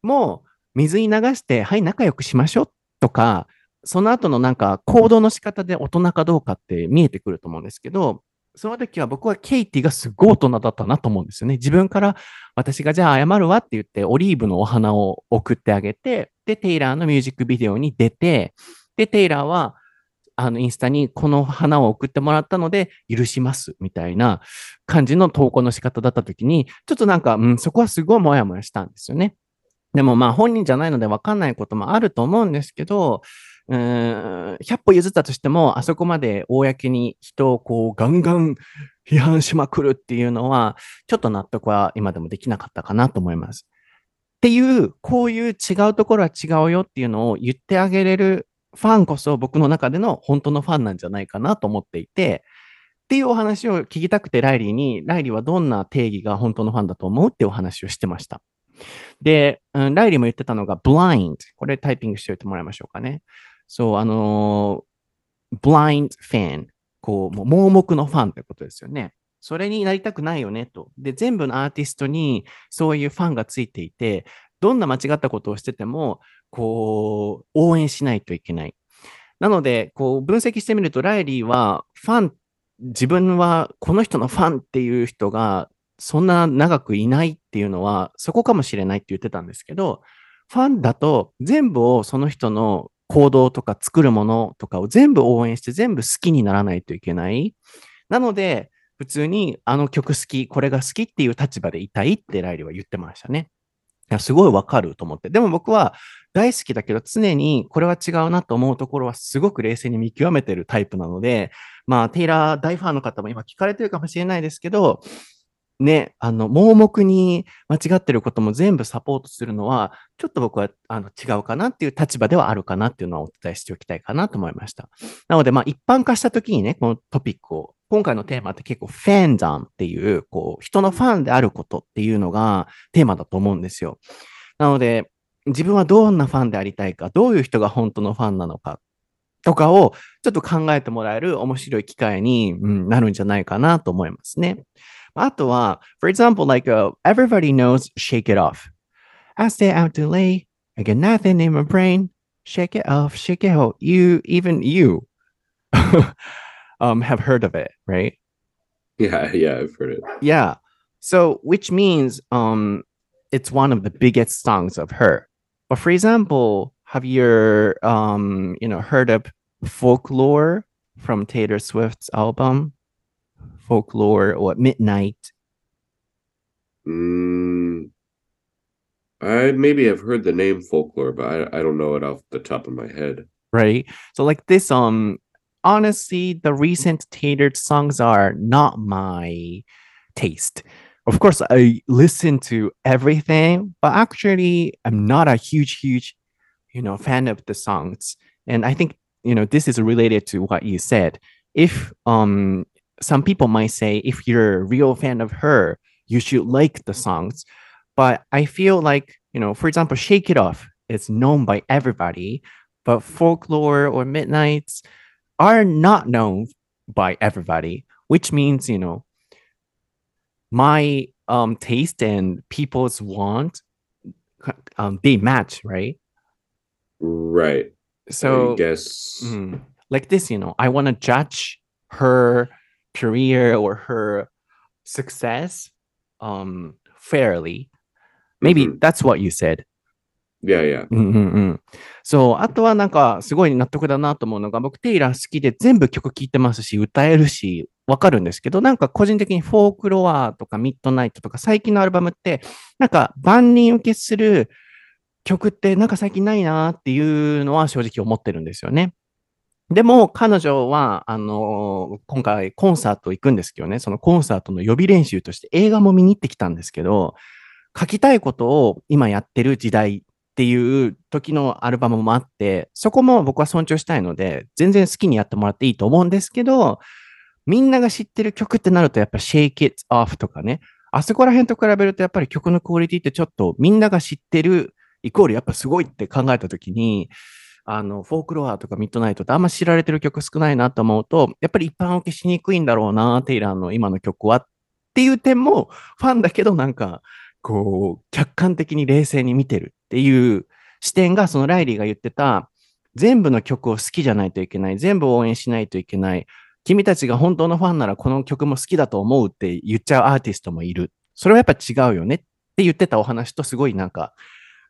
もう水に流して、はい、仲良くしましょうとか、その後のなんか行動の仕方で大人かどうかって見えてくると思うんですけど、その時は僕はケイティがすごい大人だったなと思うんですよね。自分から私がじゃあ謝るわって言ってオリーブのお花を送ってあげて、で、テイラーのミュージックビデオに出て、で、テイラーはあのインスタにこの花を送ってもらったので許しますみたいな感じの投稿の仕方だった時に、ちょっとなんか、うん、そこはすごいもやもやしたんですよね。でもまあ本人じゃないのでわかんないこともあると思うんですけど、うん、100歩譲ったとしても、あそこまで公に人をこうガンガン批判しまくるっていうのは、ちょっと納得は今でもできなかったかなと思います。っていう、こういう違うところは違うよっていうのを言ってあげれるファンこそ僕の中での本当のファンなんじゃないかなと思っていて、っていうお話を聞きたくてライリーに、ライリーはどんな定義が本当のファンだと思うってお話をしてました。で、うん、ライリーも言ってたのが blind。これタイピングしておいてもらいましょうかね。そう、あのー、blind fan。こう、もう盲目のファンってことですよね。それになりたくないよねと。で、全部のアーティストにそういうファンがついていて、どんな間違ったことをしてても、こう、応援しないといけない。なので、こう、分析してみると、ライリーは、ファン、自分はこの人のファンっていう人が、そんな長くいないっていうのは、そこかもしれないって言ってたんですけど、ファンだと全部をその人の行動とか作るものとかを全部応援して全部好きにならないといけない。なので、普通にあの曲好き、これが好きっていう立場でいたいってライリーは言ってましたね。いやすごいわかると思って。でも僕は大好きだけど常にこれは違うなと思うところはすごく冷静に見極めてるタイプなので、まあテイラー大ファンの方も今聞かれてるかもしれないですけど、ね、あの、盲目に間違ってることも全部サポートするのは、ちょっと僕はあの違うかなっていう立場ではあるかなっていうのはお伝えしておきたいかなと思いました。なので、まあ一般化した時にね、このトピックを、今回のテーマって結構ファンダムっていう、こう、人のファンであることっていうのがテーマだと思うんですよ。なので、自分はどんなファンでありたいか、どういう人が本当のファンなのかとかをちょっと考えてもらえる面白い機会に、うん、なるんじゃないかなと思いますね。あとは、for example, like、uh, everybody knows shake it off. I stay out too late. I get nothing in my brain. Shake it off, shake it off. You, even you, um, have heard of it, right? Yeah, yeah, I've heard it. Yeah. So, which means um, it's one of the biggest songs of her. But for example, have you um, you know, heard of folklore from Taylor Swift's album? Folklore or at midnight? Mm, I maybe have heard the name folklore, but I, I don't know it off the top of my head. right? So like this um honestly the recent tailored songs are not my taste. Of course I listen to everything, but actually I'm not a huge huge you know fan of the songs. And I think you know this is related to what you said. If um some people might say if you're a real fan of her, you should like the songs. But I feel like, you know, for example, Shake It Off is known by everybody, but folklore or midnights are not known by everybody, which means, you know, my um taste and people's want um they match, right? Right. So I guess mm, like this, you know, I want to judge her career or her success um fairly. Maybe Mhm. that's what you said. Yeah, yeah. うんうんうん。そう、あとはなんかすごい納得だなと思うのが、僕テイラー好きで全部曲聴いてますし、歌えるし、わかるんですけど、なんか個人的にフォークロアとかミッドナイトとか最近のアルバムって、なんか万人受けする曲ってなんか最近ないなっていうのは正直思ってるんですよね。でも彼女は、あの今回コンサート行くんですけどね、そのコンサートの予備練習として映画も見に行ってきたんですけど、書きたいことを今やってる時代っていう時のアルバムもあって、そこも僕は尊重したいので、全然好きにやってもらっていいと思うんですけど、みんなが知ってる曲ってなるとやっぱ Shake It Off とかね、あそこら辺と比べるとやっぱり曲のクオリティってちょっとみんなが知ってるイコールやっぱすごいって考えた時に、あの、フォークロアとかミッドナイトってあんま知られてる曲少ないなと思うと、やっぱり一般受けしにくいんだろうな、テイラーの今の曲はっていう点も、ファンだけどなんか、こう、客観的に冷静に見てるっていう視点が、そのライリーが言ってた、全部の曲を好きじゃないといけない、全部応援しないといけない、君たちが本当のファンならこの曲も好きだと思うって言っちゃうアーティストもいる。それはやっぱ違うよねって言ってたお話とすごいなんか、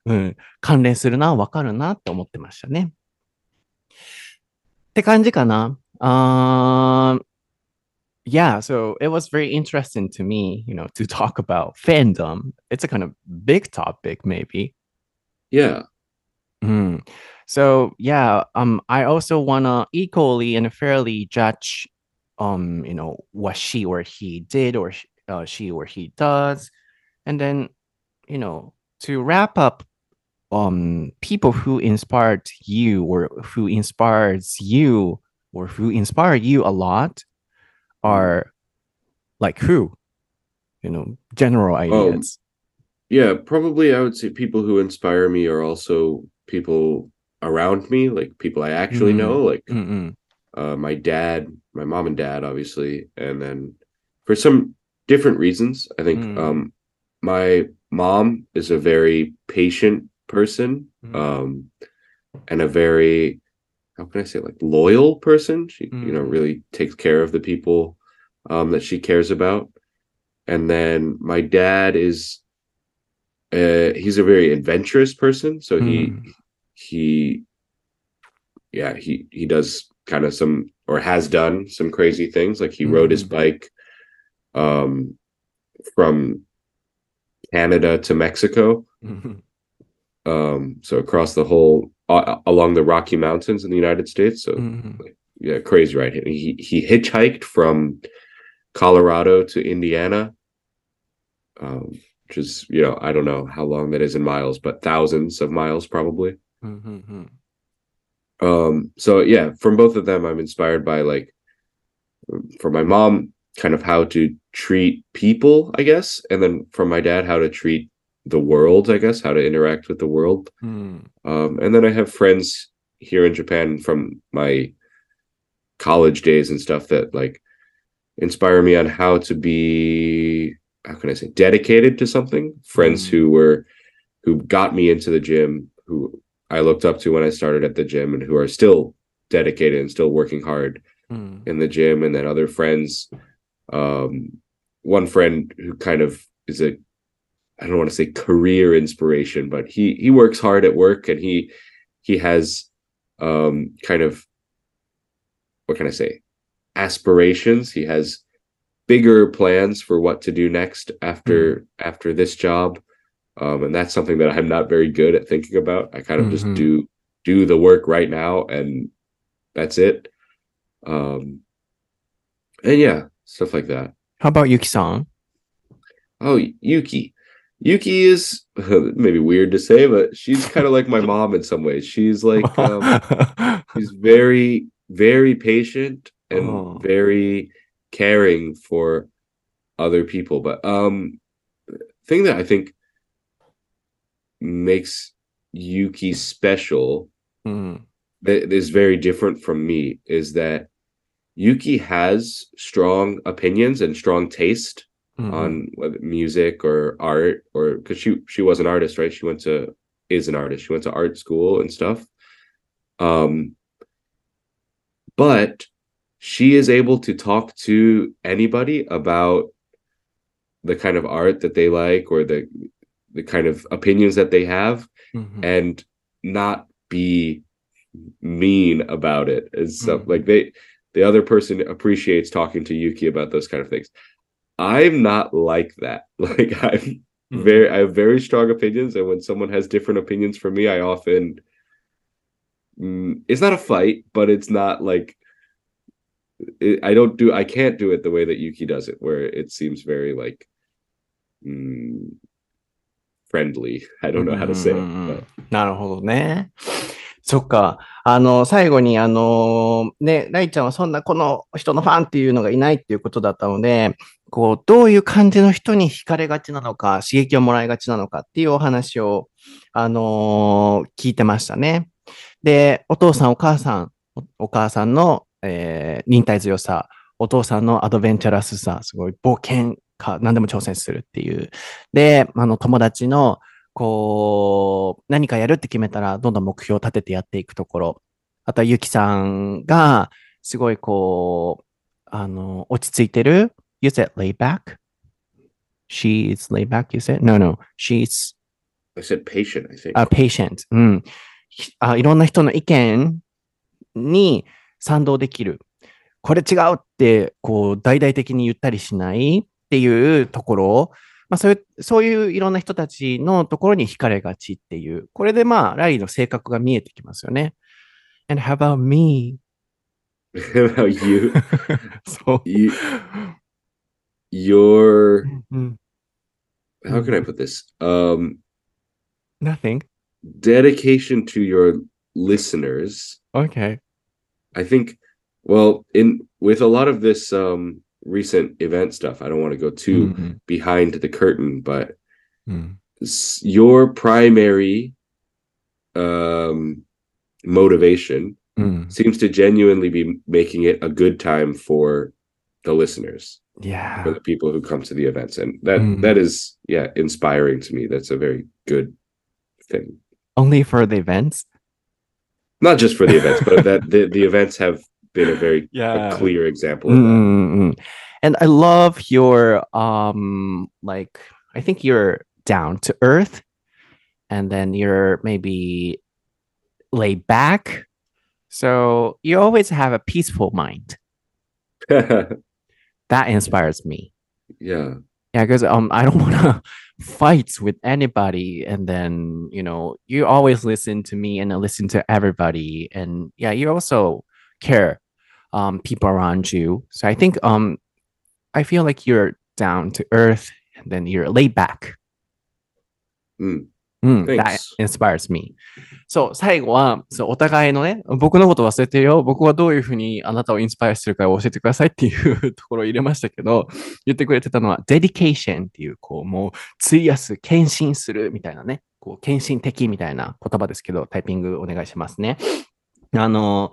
うん、関連するな、わかるなって思ってましたね。って感じかな。Um, yeah, so it was very interesting to me, you know, to talk about fandom. It's a kind of big topic, maybe. Yeah. Mm. So yeah, um, I also wanna equally and fairly judge, um, you know, what she or he did or sh- uh, she or he does, and then, you know, to wrap up, um, people who inspired you or who inspires you or who inspire you a lot are like who, you know, general ideas. Yeah, probably I would say people who inspire me are also people around me, like people I actually Mm. know, like Mm-mm. uh, my dad, my mom and dad, obviously, and then for some different reasons, I think Mm. um, my mom is a very patient person, Mm. um, and a very how can I say like loyal person. She you know Mm. really takes care of the people um, that she cares about, and then my dad is uh, he's a very adventurous person, so he Mm. he yeah he he does kind of some or has done some crazy things like he rode his Mhm. bike um from canada to mexico Mhm. Um so across the whole uh, along the rocky mountains in the united states so Mhm. yeah crazy right he he hitchhiked from colorado to indiana um which is you know i don't know how long that is in miles but thousands of miles probably Mhm. um so yeah from both of them i'm inspired by like for my mom kind of how to treat people i guess and then from my dad how to treat the world i guess how to interact with the world Mm. um and then i have friends here in japan from my college days and stuff that like inspire me on how to be how can i say dedicated to something friends Mm. who were who got me into the gym who i looked up to when i started at the gym and who are still dedicated and still working hard Mm. in the gym and then other friends um one friend who kind of is a i don't want to say career inspiration but he he works hard at work and he he has um kind of what can i say aspirations he has bigger plans for what to do next after after this job Um, and that's something that I'm not very good at thinking about. I kind of just Mhm. do do the work right now and that's it. Um and yeah, stuff like that. How about Yuki san? Oh, Yuki. Yuki is maybe weird to say, but she's kind of like my mom in some ways. She's like um, she's very, very patient and Oh. very caring for other people. But um, thing that I think makes Yuki special Mm. that is very different from me is that Yuki has strong opinions and strong taste Mhm. on whether music or art or because she she was an artist right she went to is an artist she went to art school and stuff um but she is able to talk to anybody about the kind of art that they like or the the kind of opinions that they have Mhm. and not be mean about it and stuff Mhm. like they the other person appreciates talking to Yuki about those kind of things. I'm not like that. Like I'm hmm. very I have very strong opinions, and when someone has different opinions from me, I often mm, it's not a fight, but it's not like I don't do I can't do it the way that Yuki does it, where it seems very like mm, friendly. I don't know how to say it. Mm-hmm, mm-hmm, mm-hmm. なるほどね。そっか。あの、最後に、あの、ね、ライちゃんはそんなこの人のファンっていうのがいないっていうことだったので、こう、どういう感じの人に惹かれがちなのか、刺激をもらいがちなのかっていうお話を、あの聞いてましたね。で、お父さん、お母さん、お母さんの、えー忍耐強さ、お父さんのアドベンチャラスさ、すごい冒険家、何でも挑戦するっていう。で、あの、友達の、こう、何かやるって決めたら、どんどん目標を立ててやっていくところ。あとは、ゆきさんが、すごいこう、あの、落ち着いてる ?You said lay back? She is lay back, you said? No, no. She's I said patient, I think. a patient. うん。ひあいろんな人の意見に賛同できる。これ違うって、こう、大々的に言ったりしないっていうところ、まあそういう、そういういろんな人たちのところに惹かれがちっていう。これでまあ、ラリーの性格が見えてきますよね。And how about me? How you? そう。you your mm-hmm. how can I mm-hmm. put this? Um nothing. Dedication to your listeners. Okay. I think well, in with a lot of this um recent event stuff, I don't want to go too mm-hmm. behind the curtain, but mm. your primary um motivation mm. seems to genuinely be making it a good time for the listeners. Yeah. for the people who come to the events and that Mhm. that is yeah inspiring to me that's a very good thing Only for the events? not just for the events but that the, the events have been a very Yeah. a clear example of. Mm-mm-mm. And I love your um like I think you're down to earth and then you're maybe laid back. So you always have a peaceful mind. That inspires me. yeah Yeah, because um I don't wanna fight with anybody and then you know you always listen to me and I listen to everybody and yeah you also care um people around you. So I think um I feel like you're down to earth and then you're laid back. Mm. うん、that inspires me. そう、最後は、そう、お互いのね、僕のこと忘れてるよ。僕はどういうふうにあなたをインスパイアしてるかを教えてくださいっていうところを入れましたけど、言ってくれてたのは、dedication っていう、こう、もう、費やす、献身するみたいなね、こう、献身的みたいな言葉ですけど、タイピングお願いしますね。あの、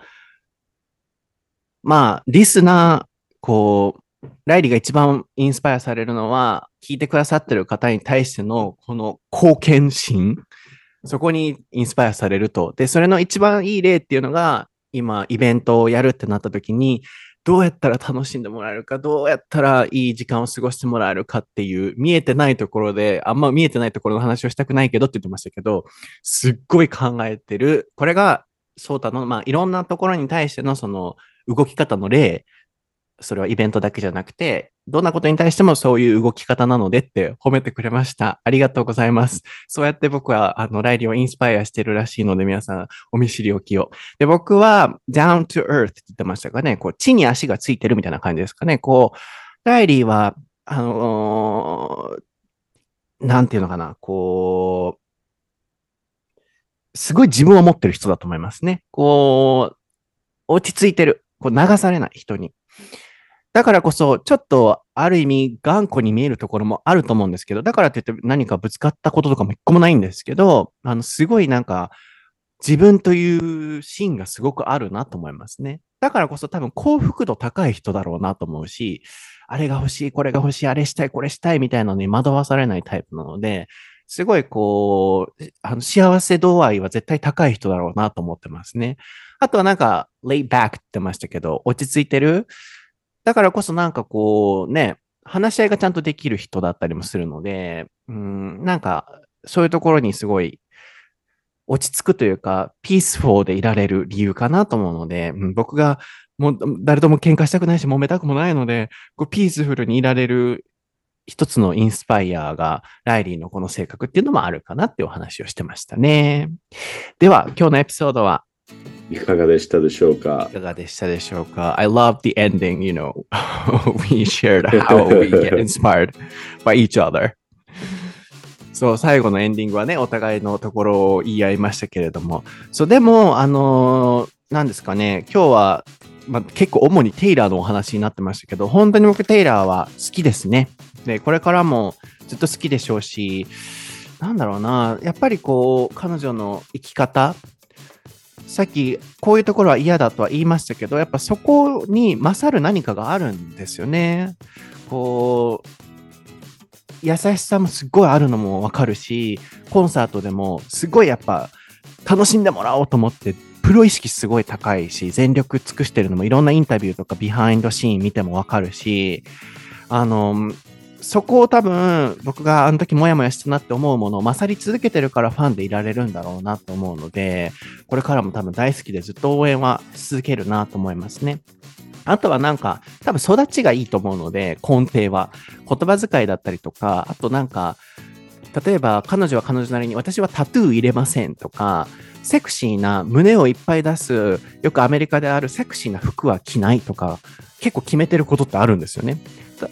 まあ、リスナー、こう、ライリーが一番インスパイアされるのは、聞いてくださってる方に対しての、この貢献心。そこにインスパイアされると。で、それの一番いい例っていうのが、今、イベントをやるってなった時に、どうやったら楽しんでもらえるか、どうやったらいい時間を過ごしてもらえるかっていう、見えてないところで、あんま見えてないところの話をしたくないけどって言ってましたけど、すっごい考えてる。これが、ソータの、まあ、いろんなところに対してのその動き方の例、それはイベントだけじゃなくて、どんなことに対してもそういう動き方なのでって褒めてくれました。ありがとうございます。そうやって僕は、あの、ライリーをインスパイアしてるらしいので、皆さん、お見知りおきを。で、僕は、down to earth って言ってましたかね。こう、地に足がついてるみたいな感じですかね。こう、ライリーは、あのーなんていうのかな、こう、すごい自分を持ってる人だと思いますね。こう、落ち着いてる。こう流されない人に。だからこそ、ちょっと、ある意味、頑固に見えるところもあると思うんですけど、だからって言って何かぶつかったこととかも一個もないんですけど、あの、すごいなんか、自分というシーンがすごくあるなと思いますね。だからこそ多分幸福度高い人だろうなと思うし、あれが欲しい、これが欲しい、あれしたい、これしたいみたいなのに惑わされないタイプなので、すごいこう、あの幸せ度合いは絶対高い人だろうなと思ってますね。あとはなんか、laid back って言ってましたけど、落ち着いてる？だからこそなんかこうね、話し合いがちゃんとできる人だったりもするので、うん、なんか、そういうところにすごい落ち着くというか、ピースフォーでいられる理由かなと思うので、うん僕がもう誰とも喧嘩したくないし、揉めたくもないので、こうピースフルにいられる一つのインスパイアが、ライリーのこの性格っていうのもあるかなってお話をしてましたね。では、今日のエピソードはいかがでしたでしょうか？いかがでしたでしょうか ?I love the ending, you know, we shared how we get inspired by each other. そう、最後のエンディングはね、お互いのところを言い合いましたけれども。そう、でも、あのーなんですかね、今日は、まあ、結構主にテイラーのお話になってましたけど、本当に僕テイラーは好きですね。で、これからもずっと好きでしょうし、なんだろうな、やっぱりこう、彼女の生き方、さっきこういうところは嫌だとは言いましたけど、やっぱそこに勝る何かがあるんですよね。こう、優しさもすごいあるのもわかるし、コンサートでもすごいやっぱ楽しんでもらおうと思って、プロ意識すごい高いし、全力尽くしてるのもいろんなインタビューとかビハインドシーン見てもわかるし、あの、そこを多分僕があの時モヤモヤしたなって思うものを勝り続けてるからファンでいられるんだろうなと思うので、これからも多分大好きでずっと応援はし続けるなと思いますね。あとはなんか、多分育ちがいいと思うので、根底は。言葉遣いだったりとか、あとなんか、例えば彼女は彼女なりに私はタトゥー入れませんとか、セクシーな胸をいっぱい出す、よくアメリカであるセクシーな服は着ないとか、結構決めてることってあるんですよね。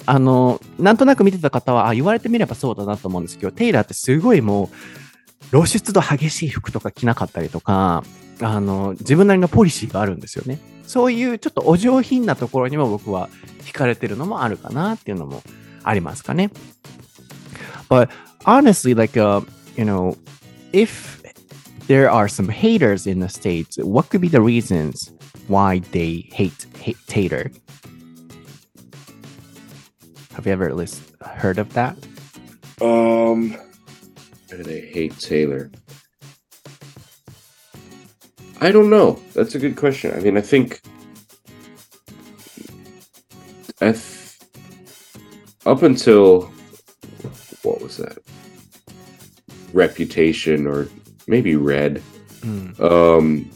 あの、なんとなく見てた方は、あ、言われてみればそうだなと思うんですけど、テイラーってすごいもう、露出度激しい服とか着なかったりとか、あの、自分なりのポリシーがあるんですよね。そういうちょっとお上品なところにも僕は惹かれてるのもあるかなっていうのもありますかね。But honestly, like, uh, you know, if there are some haters in the States, what could be the reasons why they hate, hate Tater? Have you ever at least heard of that? Um, why do they hate Taylor? I don't know. That's a good question. I mean, I think I th- up until what was that? Reputation or maybe Red. Mm. Um,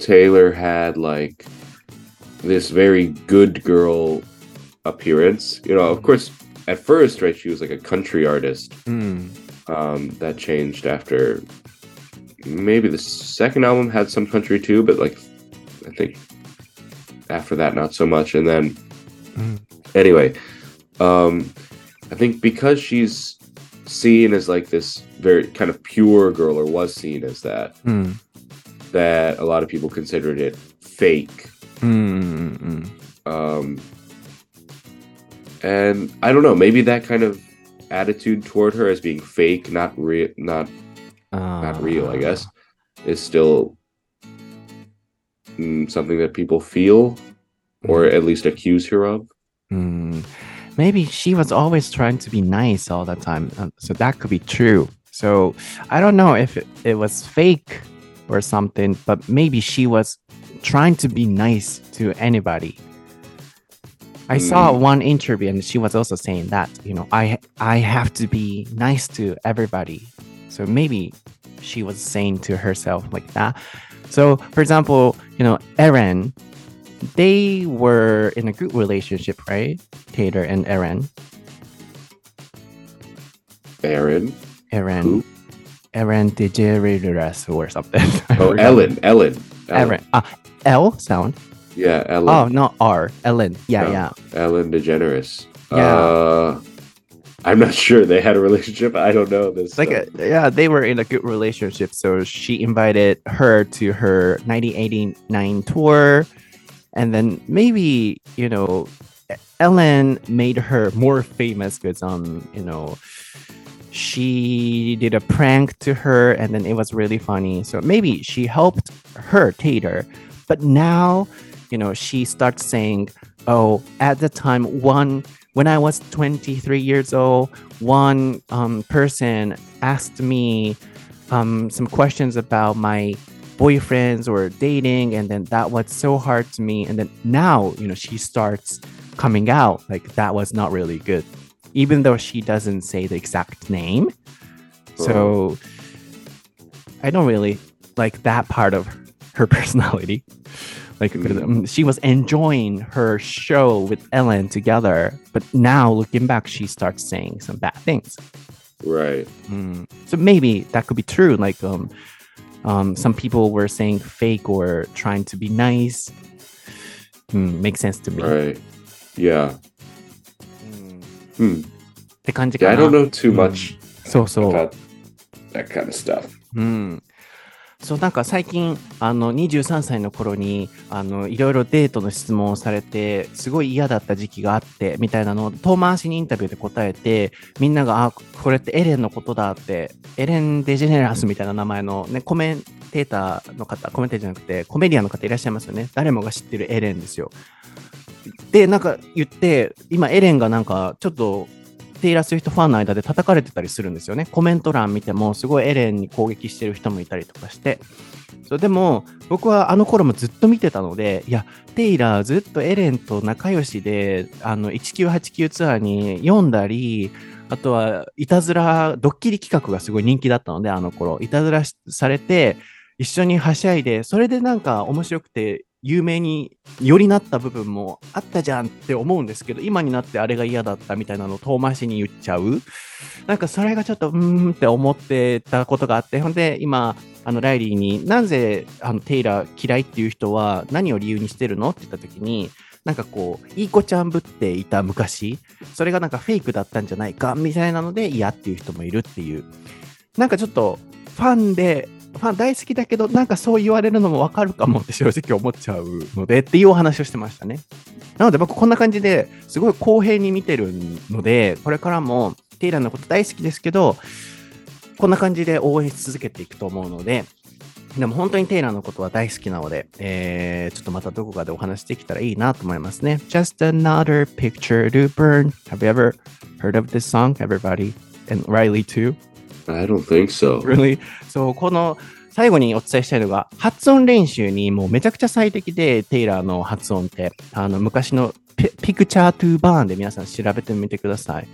Taylor had like this very good girl appearance. You know, of course, at first, right, she was like a country artist. Mm. Um, that changed after maybe the second album had some country too, but like I think after that, not so much. And then Mm. anyway, um, I think because she's seen as like this very kind of pure girl, or was seen as that, Mm. that a lot of people considered it fake. Mm. Mm. Um, and I don't know, maybe that kind of attitude toward her as being fake, not real, not not real, I guess, is still mm, something that people feel or at least accuse her of. Mm, maybe she was always trying to be nice all the time. uh, so that could be true. So I don't know if it, it was fake or something, but maybe she was trying to be nice to anybody. I saw Mm. one interview and she was also saying that, you know, I I have to be nice to everybody. So maybe she was saying to herself like that. So for example, you know, Erin they were in a good relationship, right? Taylor and Aaron. Aaron. Aaron. Who? Aaron DeGeneres or something. Oh, forgot. Ellen. Ellen. Aaron. Ah, L sound. Yeah, Ellen. Oh, not R. Ellen. Yeah, No. yeah. Ellen DeGeneres. Yeah. Uh, I'm not sure they had a relationship. I don't know this. Like, uh, yeah, they were in a good relationship. So she invited her to her 1989 tour. And then maybe, you know, Ellen made her more famous because, um, you know, she did a prank to her and then it was really funny. So maybe she helped her, Tater. But now, you know, she starts saying, oh, at the time, one, when I was 23 years old, one um, person asked me um, some questions about my boyfriends or dating, and then that was so hard to me. And then now, you know, she starts coming out like that was not really good, even though she doesn't say the exact name. So I don't really like that part of her personality like mm. she was enjoying her show with Ellen together, but now looking back, she starts saying some bad things. Right. Mm. So maybe that could be true. Like, um, um, some people were saying fake or trying to be nice. Mm, makes sense to me. Right. Yeah. Hmm. Yeah, I don't know too hmm. much. So so. About that kind of stuff. Hmm. そうなんか最近あの23歳の頃にあのいろいろデートの質問をされてすごい嫌だった時期があってみたいなのを遠回しにインタビューで答えてみんながあこれってエレンのことだってエレン・デジェネラスみたいな名前の、ね、コメンテーターの方コメンテーターじゃなくてコメディアンの方いらっしゃいますよね。誰もが知ってるエレンですよ。でなんか言って今エレンがなんかちょっとテイラー・スウィフトファンの間で叩かれてたりするんですよね。コメント欄見てもすごいエレンに攻撃してる人もいたりとかして。そうでも僕はあの頃もずっと見てたので、いや、テイラーずっとエレンと仲良しで、あの1989ツアーに読んだり、あとはいたずら、ドッキリ企画がすごい人気だったので、あの頃、いたずらされて、一緒にはしゃいで、それでなんか面白くて有名によりなった部分もあったじゃんって思うんですけど、今になってあれが嫌だったみたいなのを遠回しに言っちゃう。なんかそれがちょっとうーんって思ってたことがあって、ほんで今、あのライリーになぜあのテイラー嫌いっていう人は何を理由にしてるのって言った時に、なんかこう、いい子ちゃんぶっていた昔、それがなんかフェイクだったんじゃないかみたいなので嫌っていう人もいるっていう。なんかちょっとファンで、ファン大好きだけど、なんかそう言われるのもわかるかもって正直思っちゃうのでっていうお話をしてましたね。なので僕こんな感じですごい公平に見てるので、これからもテイラーのこと大好きですけど、こんな感じで応援し続けていくと思うので、でも本当にテイラーのことは大好きなので、えー、ちょっとまたどこかでお話できたらいいなと思いますね。Just another picture to burn. Have you ever heard of this song, everybody? And Riley too? I don't think so. Really? そう、この最後にお伝えしたいのが、発音練習にもうめちゃくちゃ最適で、テイラーの発音って、あの、昔のピクチャートゥーバーンで皆さん調べてみてください。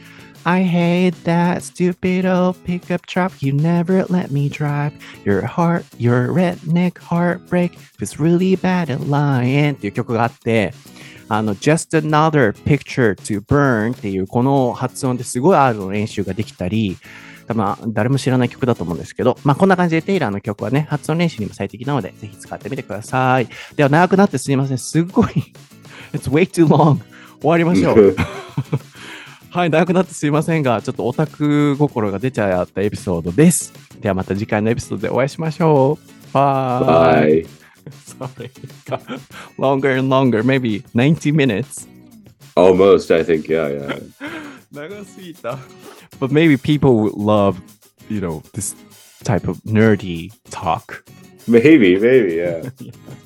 I hate that stupid old pickup truck. You never let me drive. Your heart, your redneck heartbreak was really bad at lying っていう曲があって、あの、Just Another Picture to Burn っていうこの発音ですごい R の練習ができたり、多分誰も知らない曲だと思うんですけど、まあこんな感じでテイラーの曲はね、発音練習にも最適なので、ぜひ使ってみてください。では長くなってすみません。すっごい、It's way too long. 終わりましょう。はい、長くなってすいませんが、ちょっとオタク心が出ちゃったエピソードです。ではまた次回のエピソードでお会いしましょう。バイ。Sorry. Longer and longer, maybe 90 minutes. Almost, I think. Yeah, yeah. 長すぎた。But maybe people would love, you know, this type of nerdy talk. Maybe, maybe, yeah.